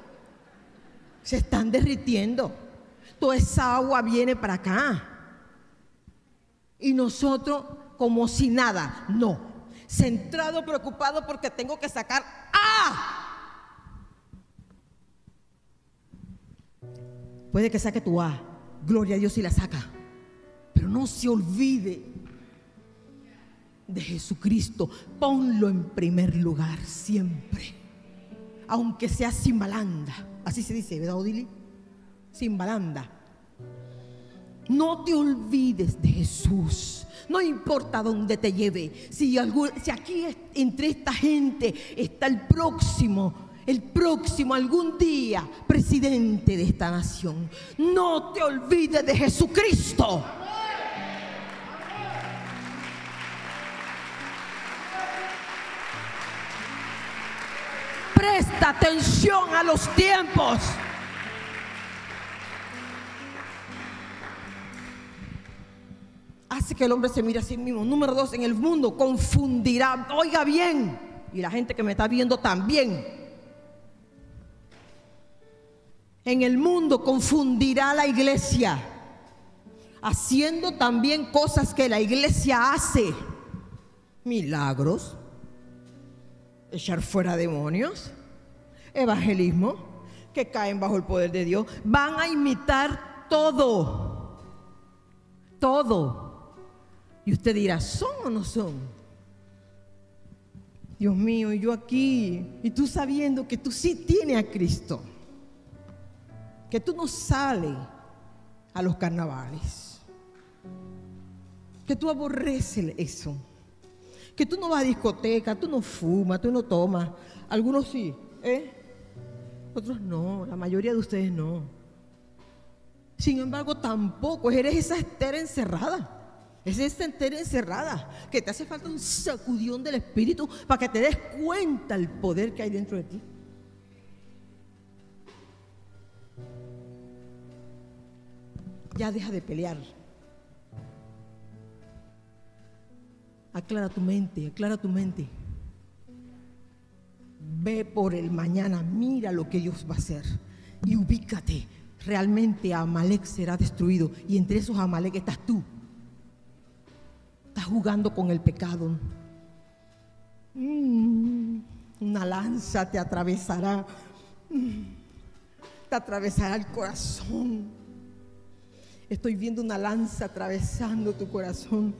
se están derritiendo. Toda esa agua viene para acá. Y nosotros como si nada, no. Centrado, preocupado porque tengo que sacar ¡Ah! Puede que saque tu A. Gloria a Dios si la saca. Pero no se olvide de Jesucristo. Ponlo en primer lugar siempre. Aunque sea sin balanda. Así se dice, ¿verdad, Odili? Sin balanda. No te olvides de Jesús. No importa dónde te lleve. Si aquí entre esta gente está el próximo, el próximo algún día presidente de esta nación. No te olvides de Jesucristo. Presta atención a los tiempos. Hace que el hombre se mire a sí mismo. Número dos, en el mundo confundirá. Oiga bien. Y la gente que me está viendo también. En el mundo confundirá la iglesia. Haciendo también cosas que la iglesia hace. Milagros echar fuera demonios, evangelismo, que caen bajo el poder de Dios, van a imitar todo, todo. Y usted dirá, ¿son o no son? Dios mío, y yo aquí, y tú sabiendo que tú sí tienes a Cristo, que tú no sales a los carnavales, que tú aborreces eso que tú no vas a discoteca, tú no fumas, tú no tomas. Algunos sí, ¿eh? Otros no, la mayoría de ustedes no. Sin embargo, tampoco eres esa estera encerrada. Es esa entera encerrada que te hace falta un sacudión del espíritu para que te des cuenta el poder que hay dentro de ti. Ya deja de pelear. Aclara tu mente, aclara tu mente. Ve por el mañana, mira lo que Dios va a hacer y ubícate. Realmente Amalek será destruido y entre esos Amalek estás tú. Estás jugando con el pecado. Mm, una lanza te atravesará. Mm, te atravesará el corazón. Estoy viendo una lanza atravesando tu corazón.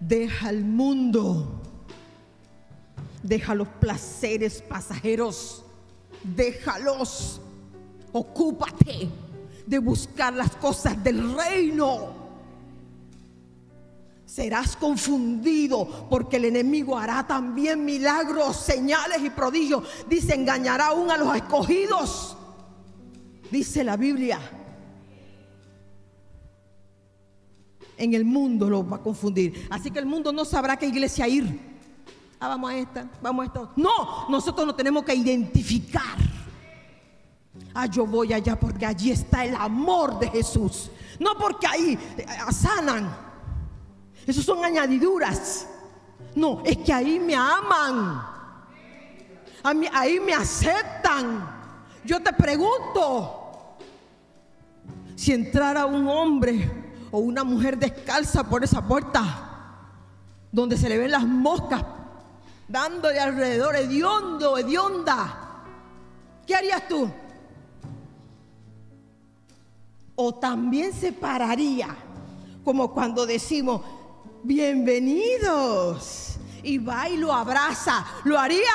Deja el mundo. Deja los placeres pasajeros. Déjalos. Ocúpate de buscar las cosas del reino. Serás confundido porque el enemigo hará también milagros, señales y prodigios. Dice, engañará aún a los escogidos. Dice la Biblia. En el mundo lo va a confundir. Así que el mundo no sabrá qué iglesia ir. Ah, vamos a esta, vamos a esta. No, nosotros nos tenemos que identificar. Ah, yo voy allá porque allí está el amor de Jesús. No porque ahí eh, sanan. Esas son añadiduras. No, es que ahí me aman. Ahí me aceptan. Yo te pregunto, si entrara un hombre o una mujer descalza por esa puerta, donde se le ven las moscas dando de alrededor, hediondo, hedionda, ¿qué harías tú? O también se pararía, como cuando decimos, bienvenidos. Y va y lo abraza. ¿Lo haría?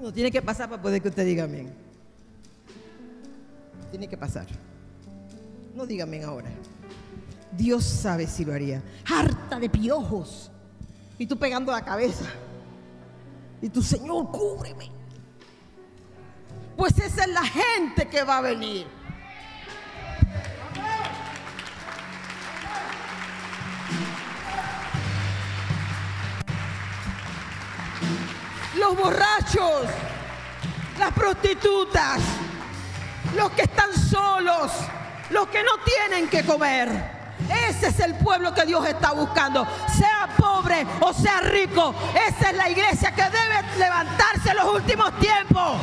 No tiene que pasar para poder que usted diga amén. Tiene que pasar. No diga amén ahora. Dios sabe si lo haría. Harta de piojos. Y tú pegando la cabeza. Y tu Señor, cúbreme. Pues esa es la gente que va a venir. Los borrachos, las prostitutas, los que están solos, los que no tienen que comer. Ese es el pueblo que Dios está buscando. Sea pobre o sea rico. Esa es la iglesia que debe levantarse en los últimos tiempos.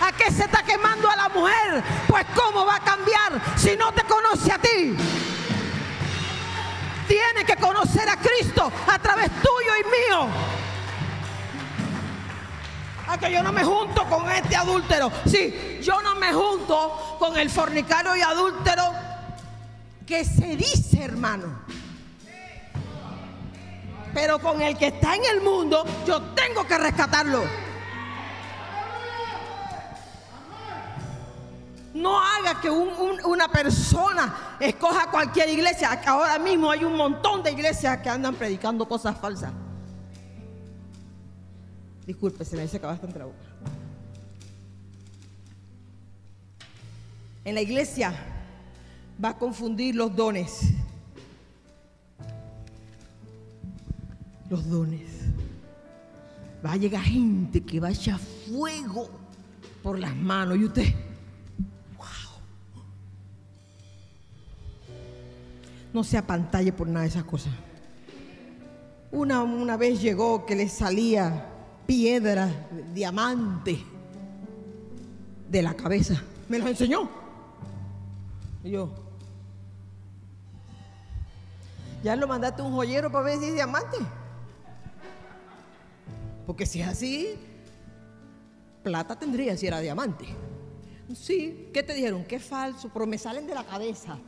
¿A qué se está quemando a la mujer? Pues ¿cómo va a cambiar si no te conoce a ti? Tiene que conocer a Cristo a través tuyo y mío. A que yo no me junto con este adúltero. Sí, yo no me junto con el fornicario y adúltero que se dice, hermano. Pero con el que está en el mundo, yo tengo que rescatarlo. No haga que una persona escoja cualquier iglesia. Ahora mismo hay un montón de iglesias que andan predicando cosas falsas. Disculpe, se me dice que bastante la boca. En la iglesia va a confundir los dones. Los dones. Va a llegar gente que va a echar fuego por las manos. Y usted no se apantalle por nada de esas cosas. Una, una vez llegó que le salía piedra, diamante de la cabeza. Me lo enseñó. Y yo, ya lo mandaste a un joyero para ver si es diamante. Porque si es así, plata tendría si era diamante. Sí, ¿qué te dijeron? Qué falso, pero me salen de la cabeza.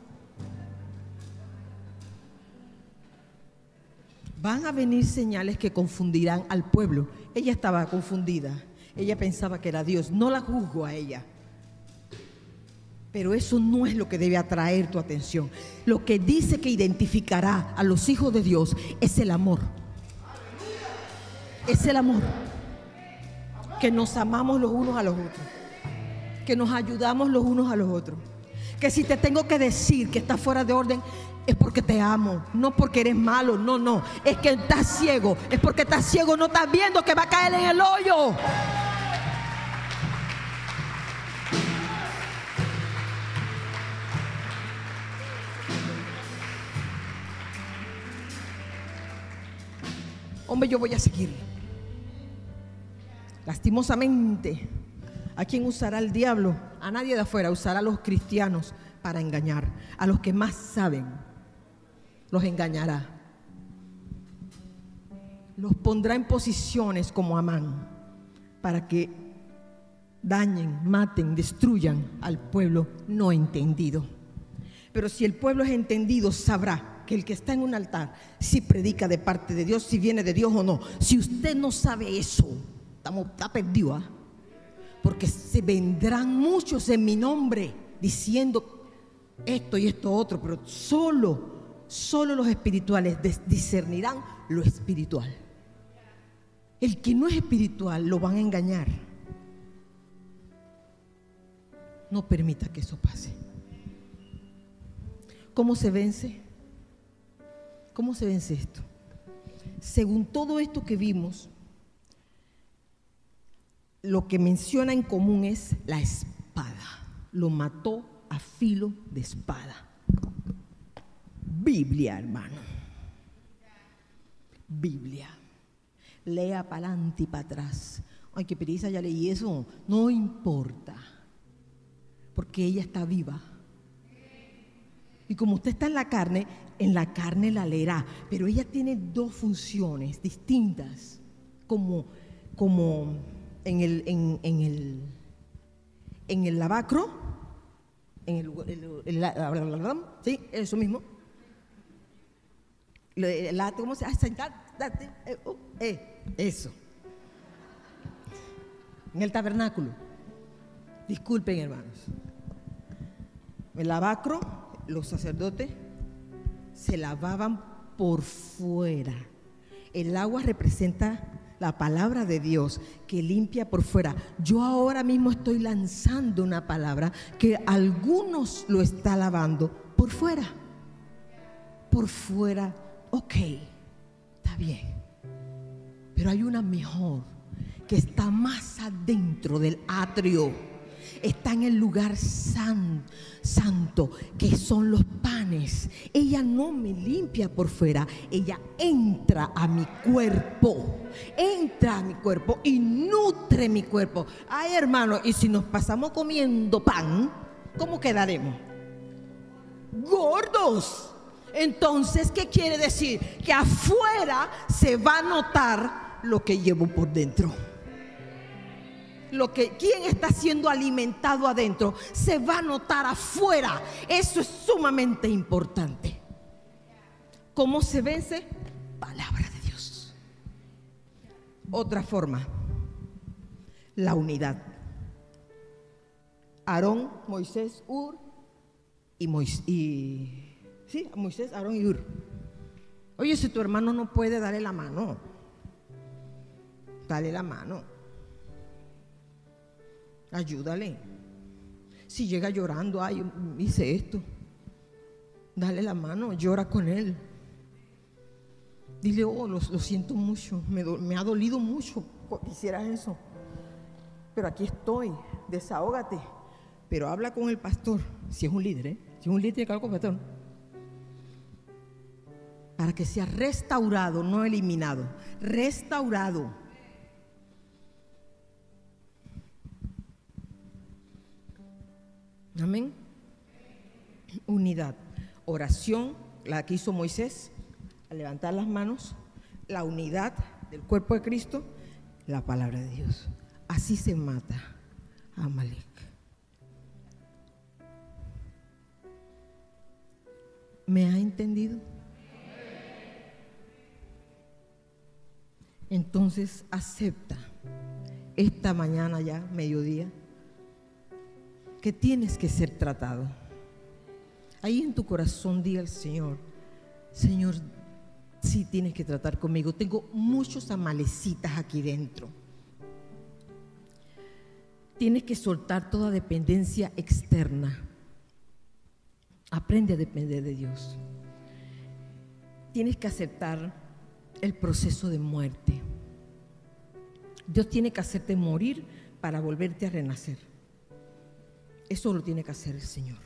Van a venir señales que confundirán al pueblo. Ella estaba confundida. Ella pensaba que era Dios. No la juzgo a ella. Pero eso no es lo que debe atraer tu atención. Lo que dice que identificará a los hijos de Dios es el amor. Es el amor. Que nos amamos los unos a los otros. Que nos ayudamos los unos a los otros. Que si te tengo que decir que está fuera de orden, es porque te amo, no porque eres malo, no, no, es que estás ciego, es porque estás ciego, no estás viendo que va a caer en el hoyo. Hombre, yo voy a seguir. Lastimosamente, ¿a quién usará el diablo? A nadie de afuera, usará a los cristianos para engañar, a los que más saben los engañará. Los pondrá en posiciones como Amán para que dañen, maten, destruyan al pueblo no entendido. Pero si el pueblo es entendido, sabrá que el que está en un altar, si predica de parte de Dios, si viene de Dios o no. Si usted no sabe eso, estamos, está perdido. ¿ah? Porque se vendrán muchos en mi nombre diciendo esto y esto otro, pero solo, solo los espirituales discernirán lo espiritual. El que no es espiritual lo van a engañar. No permita que eso pase. ¿Cómo se vence? ¿Cómo se vence esto? Según todo esto que vimos, lo que menciona en común es la espada. Lo mató a filo de espada. Biblia, hermano. Biblia. Lea para adelante y para atrás. Ay, qué pereza, ya leí eso. No importa. Porque ella está viva. Y como usted está en la carne, en la carne la leerá. Pero ella tiene dos funciones distintas. Como, como en el, en, el, en el lavacro, en el, sí, eso mismo. ¿Cómo se hace? Eh, oh, eh, eso. En el tabernáculo. Disculpen, hermanos. El lavacro, los sacerdotes se lavaban por fuera. El agua representa la palabra de Dios que limpia por fuera. Yo ahora mismo estoy lanzando una palabra que algunos lo está lavando por fuera. Por fuera, ok, está bien. Pero hay una mejor que está más adentro del atrio está en el lugar santo, que son los panes. Ella no me limpia por fuera, ella entra a mi cuerpo, entra a mi cuerpo y nutre mi cuerpo. Ay, hermano, y si nos pasamos comiendo pan, ¿cómo quedaremos? Gordos. Entonces, ¿qué quiere decir? Que afuera se va a notar lo que llevo por dentro lo que quién está siendo alimentado adentro se va a notar afuera. Eso es sumamente importante. ¿Cómo se vence? Palabra de Dios. Otra forma, la unidad. Aarón, Moisés, Ur y Moisés, sí, Moisés, Aarón y Ur. Oye, si tu hermano no puede, darle la mano. Dale la mano ayúdale. Si llega llorando, ay, hice esto, dale la mano, llora con él. Dile, oh, lo, siento mucho, me, ha dolido mucho, quisieras eso. Pero aquí estoy, desahógate. Pero habla con el pastor, si es un líder, ¿eh? si es un líder, hablar con el pastor. Para que sea restaurado, no eliminado. Restaurado. Amén. Unidad. Oración, la que hizo Moisés, al levantar las manos, la unidad del cuerpo de Cristo, la palabra de Dios. Así se mata a. ¿Me ha entendido? Entonces acepta esta mañana ya, mediodía, que tienes que ser tratado. Ahí en tu corazón diga al Señor, Señor, sí tienes que tratar conmigo. Tengo muchos amalecitas aquí dentro. Tienes que soltar toda dependencia externa. Aprende a depender de Dios. Tienes que aceptar el proceso de muerte. Dios tiene que hacerte morir para volverte a renacer. Eso lo tiene que hacer el Señor.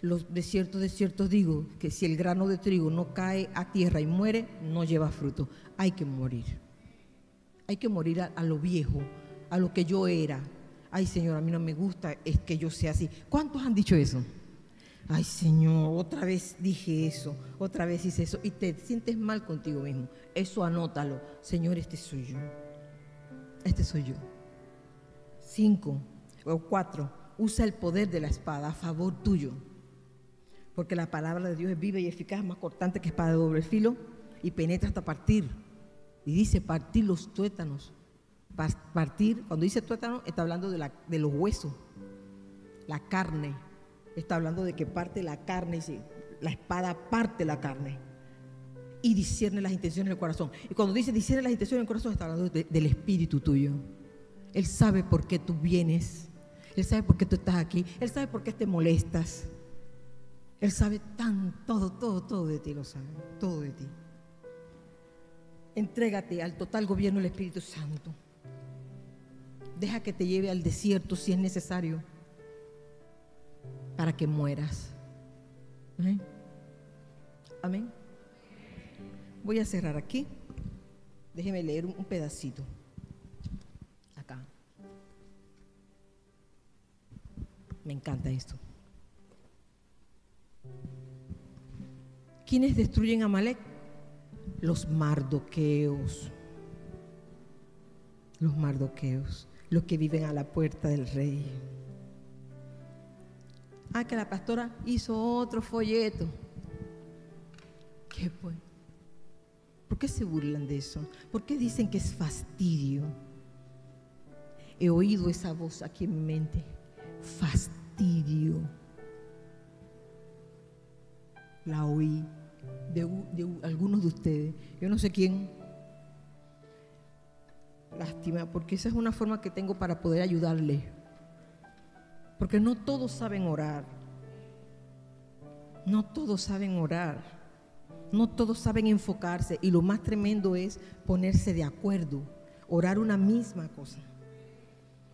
Los, de cierto, de cierto digo que si el grano de trigo no cae a tierra y muere, no lleva fruto. Hay que morir. Hay que morir a, lo viejo, a lo que yo era. Ay, Señor, a mí no me gusta es que yo sea así. ¿Cuántos han dicho eso? Ay, Señor, otra vez dije eso, otra vez hice eso y te sientes mal contigo mismo. Eso anótalo. Señor, este soy yo. Este soy yo. Cinco o cuatro, usa el poder de la espada a favor tuyo. Porque la palabra de Dios es viva y eficaz, más cortante que espada de doble filo y penetra hasta partir. Y dice partir los tuétanos. Partir, cuando dice tuétano, está hablando de, la, de los huesos, la carne. Está hablando de que parte la carne, la espada parte la carne y discierne las intenciones del corazón. Y cuando dice discierne las intenciones del corazón, está hablando del espíritu tuyo. Él sabe por qué tú vienes. Él sabe por qué tú estás aquí. Él sabe por qué te molestas. Él sabe tan, todo, todo, todo de ti lo sabe. Todo de ti. Entrégate al total gobierno del Espíritu Santo. Deja que te lleve al desierto si es necesario para que mueras. Amén. Amén. Voy a cerrar aquí. Déjeme leer un pedacito. Acá. Me encanta esto. ¿Quiénes destruyen a Malek? Los mardoqueos. Los mardoqueos, los que viven a la puerta del rey. Ah, que la pastora hizo otro folleto. ¿Qué pues? ¿Por qué se burlan de eso? ¿Por qué dicen que es fastidio? He oído esa voz aquí en mi mente. Fastidio. La oí de, algunos de ustedes. Yo no sé quién. Lástima, porque esa es una forma que tengo para poder ayudarle. Porque no todos saben orar. No todos saben orar. No todos saben enfocarse y lo más tremendo es ponerse de acuerdo, orar una misma cosa.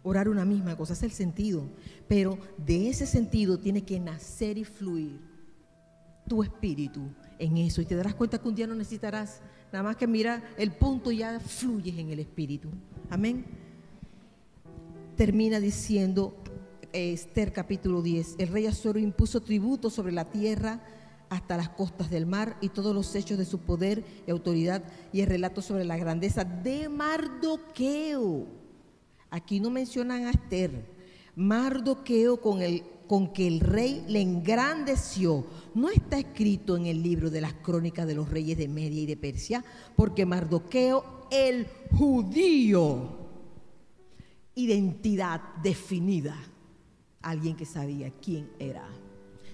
Orar una misma cosa, es el sentido. Pero de ese sentido tiene que nacer y fluir tu espíritu en eso. Y te darás cuenta que un día no necesitarás nada más que mirar el punto y ya fluyes en el espíritu. Amén. Termina diciendo Esther capítulo 10, el rey Azuero impuso tributo sobre la tierra hasta las costas del mar y todos los hechos de su poder y autoridad y el relato sobre la grandeza de Mardoqueo. Aquí no mencionan a Esther. Mardoqueo con, el, con que el rey le engrandeció. No está escrito en el libro de las crónicas de los reyes de Media y de Persia, porque Mardoqueo, el judío, identidad definida, alguien que sabía quién era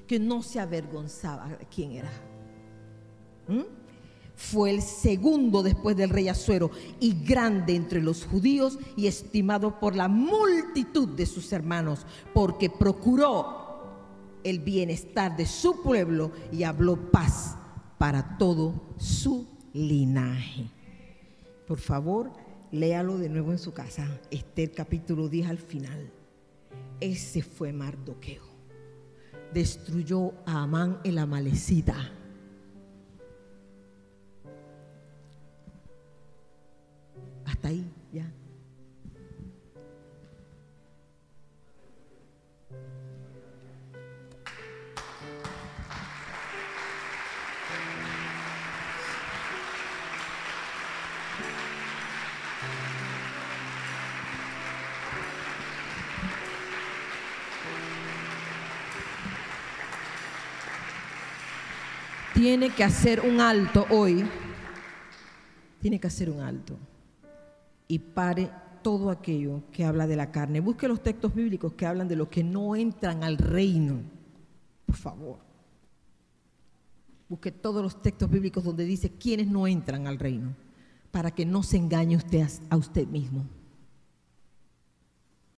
que no se avergonzaba de quién era. ¿Mm? Fue el segundo después del rey Azuero y grande entre los judíos y estimado por la multitud de sus hermanos, porque procuró el bienestar de su pueblo y habló paz para todo su linaje. Por favor, léalo de nuevo en su casa, Esther capítulo 10 al final. Ese fue Mardoqueo destruyó a Amán en la malecita. Hasta ahí, tiene que hacer un alto hoy, tiene que hacer un alto y pare todo aquello que habla de la carne. Busque los textos bíblicos que hablan de los que no entran al reino, por favor. Busque todos los textos bíblicos donde dice quiénes no entran al reino, para que no se engañe usted a usted mismo.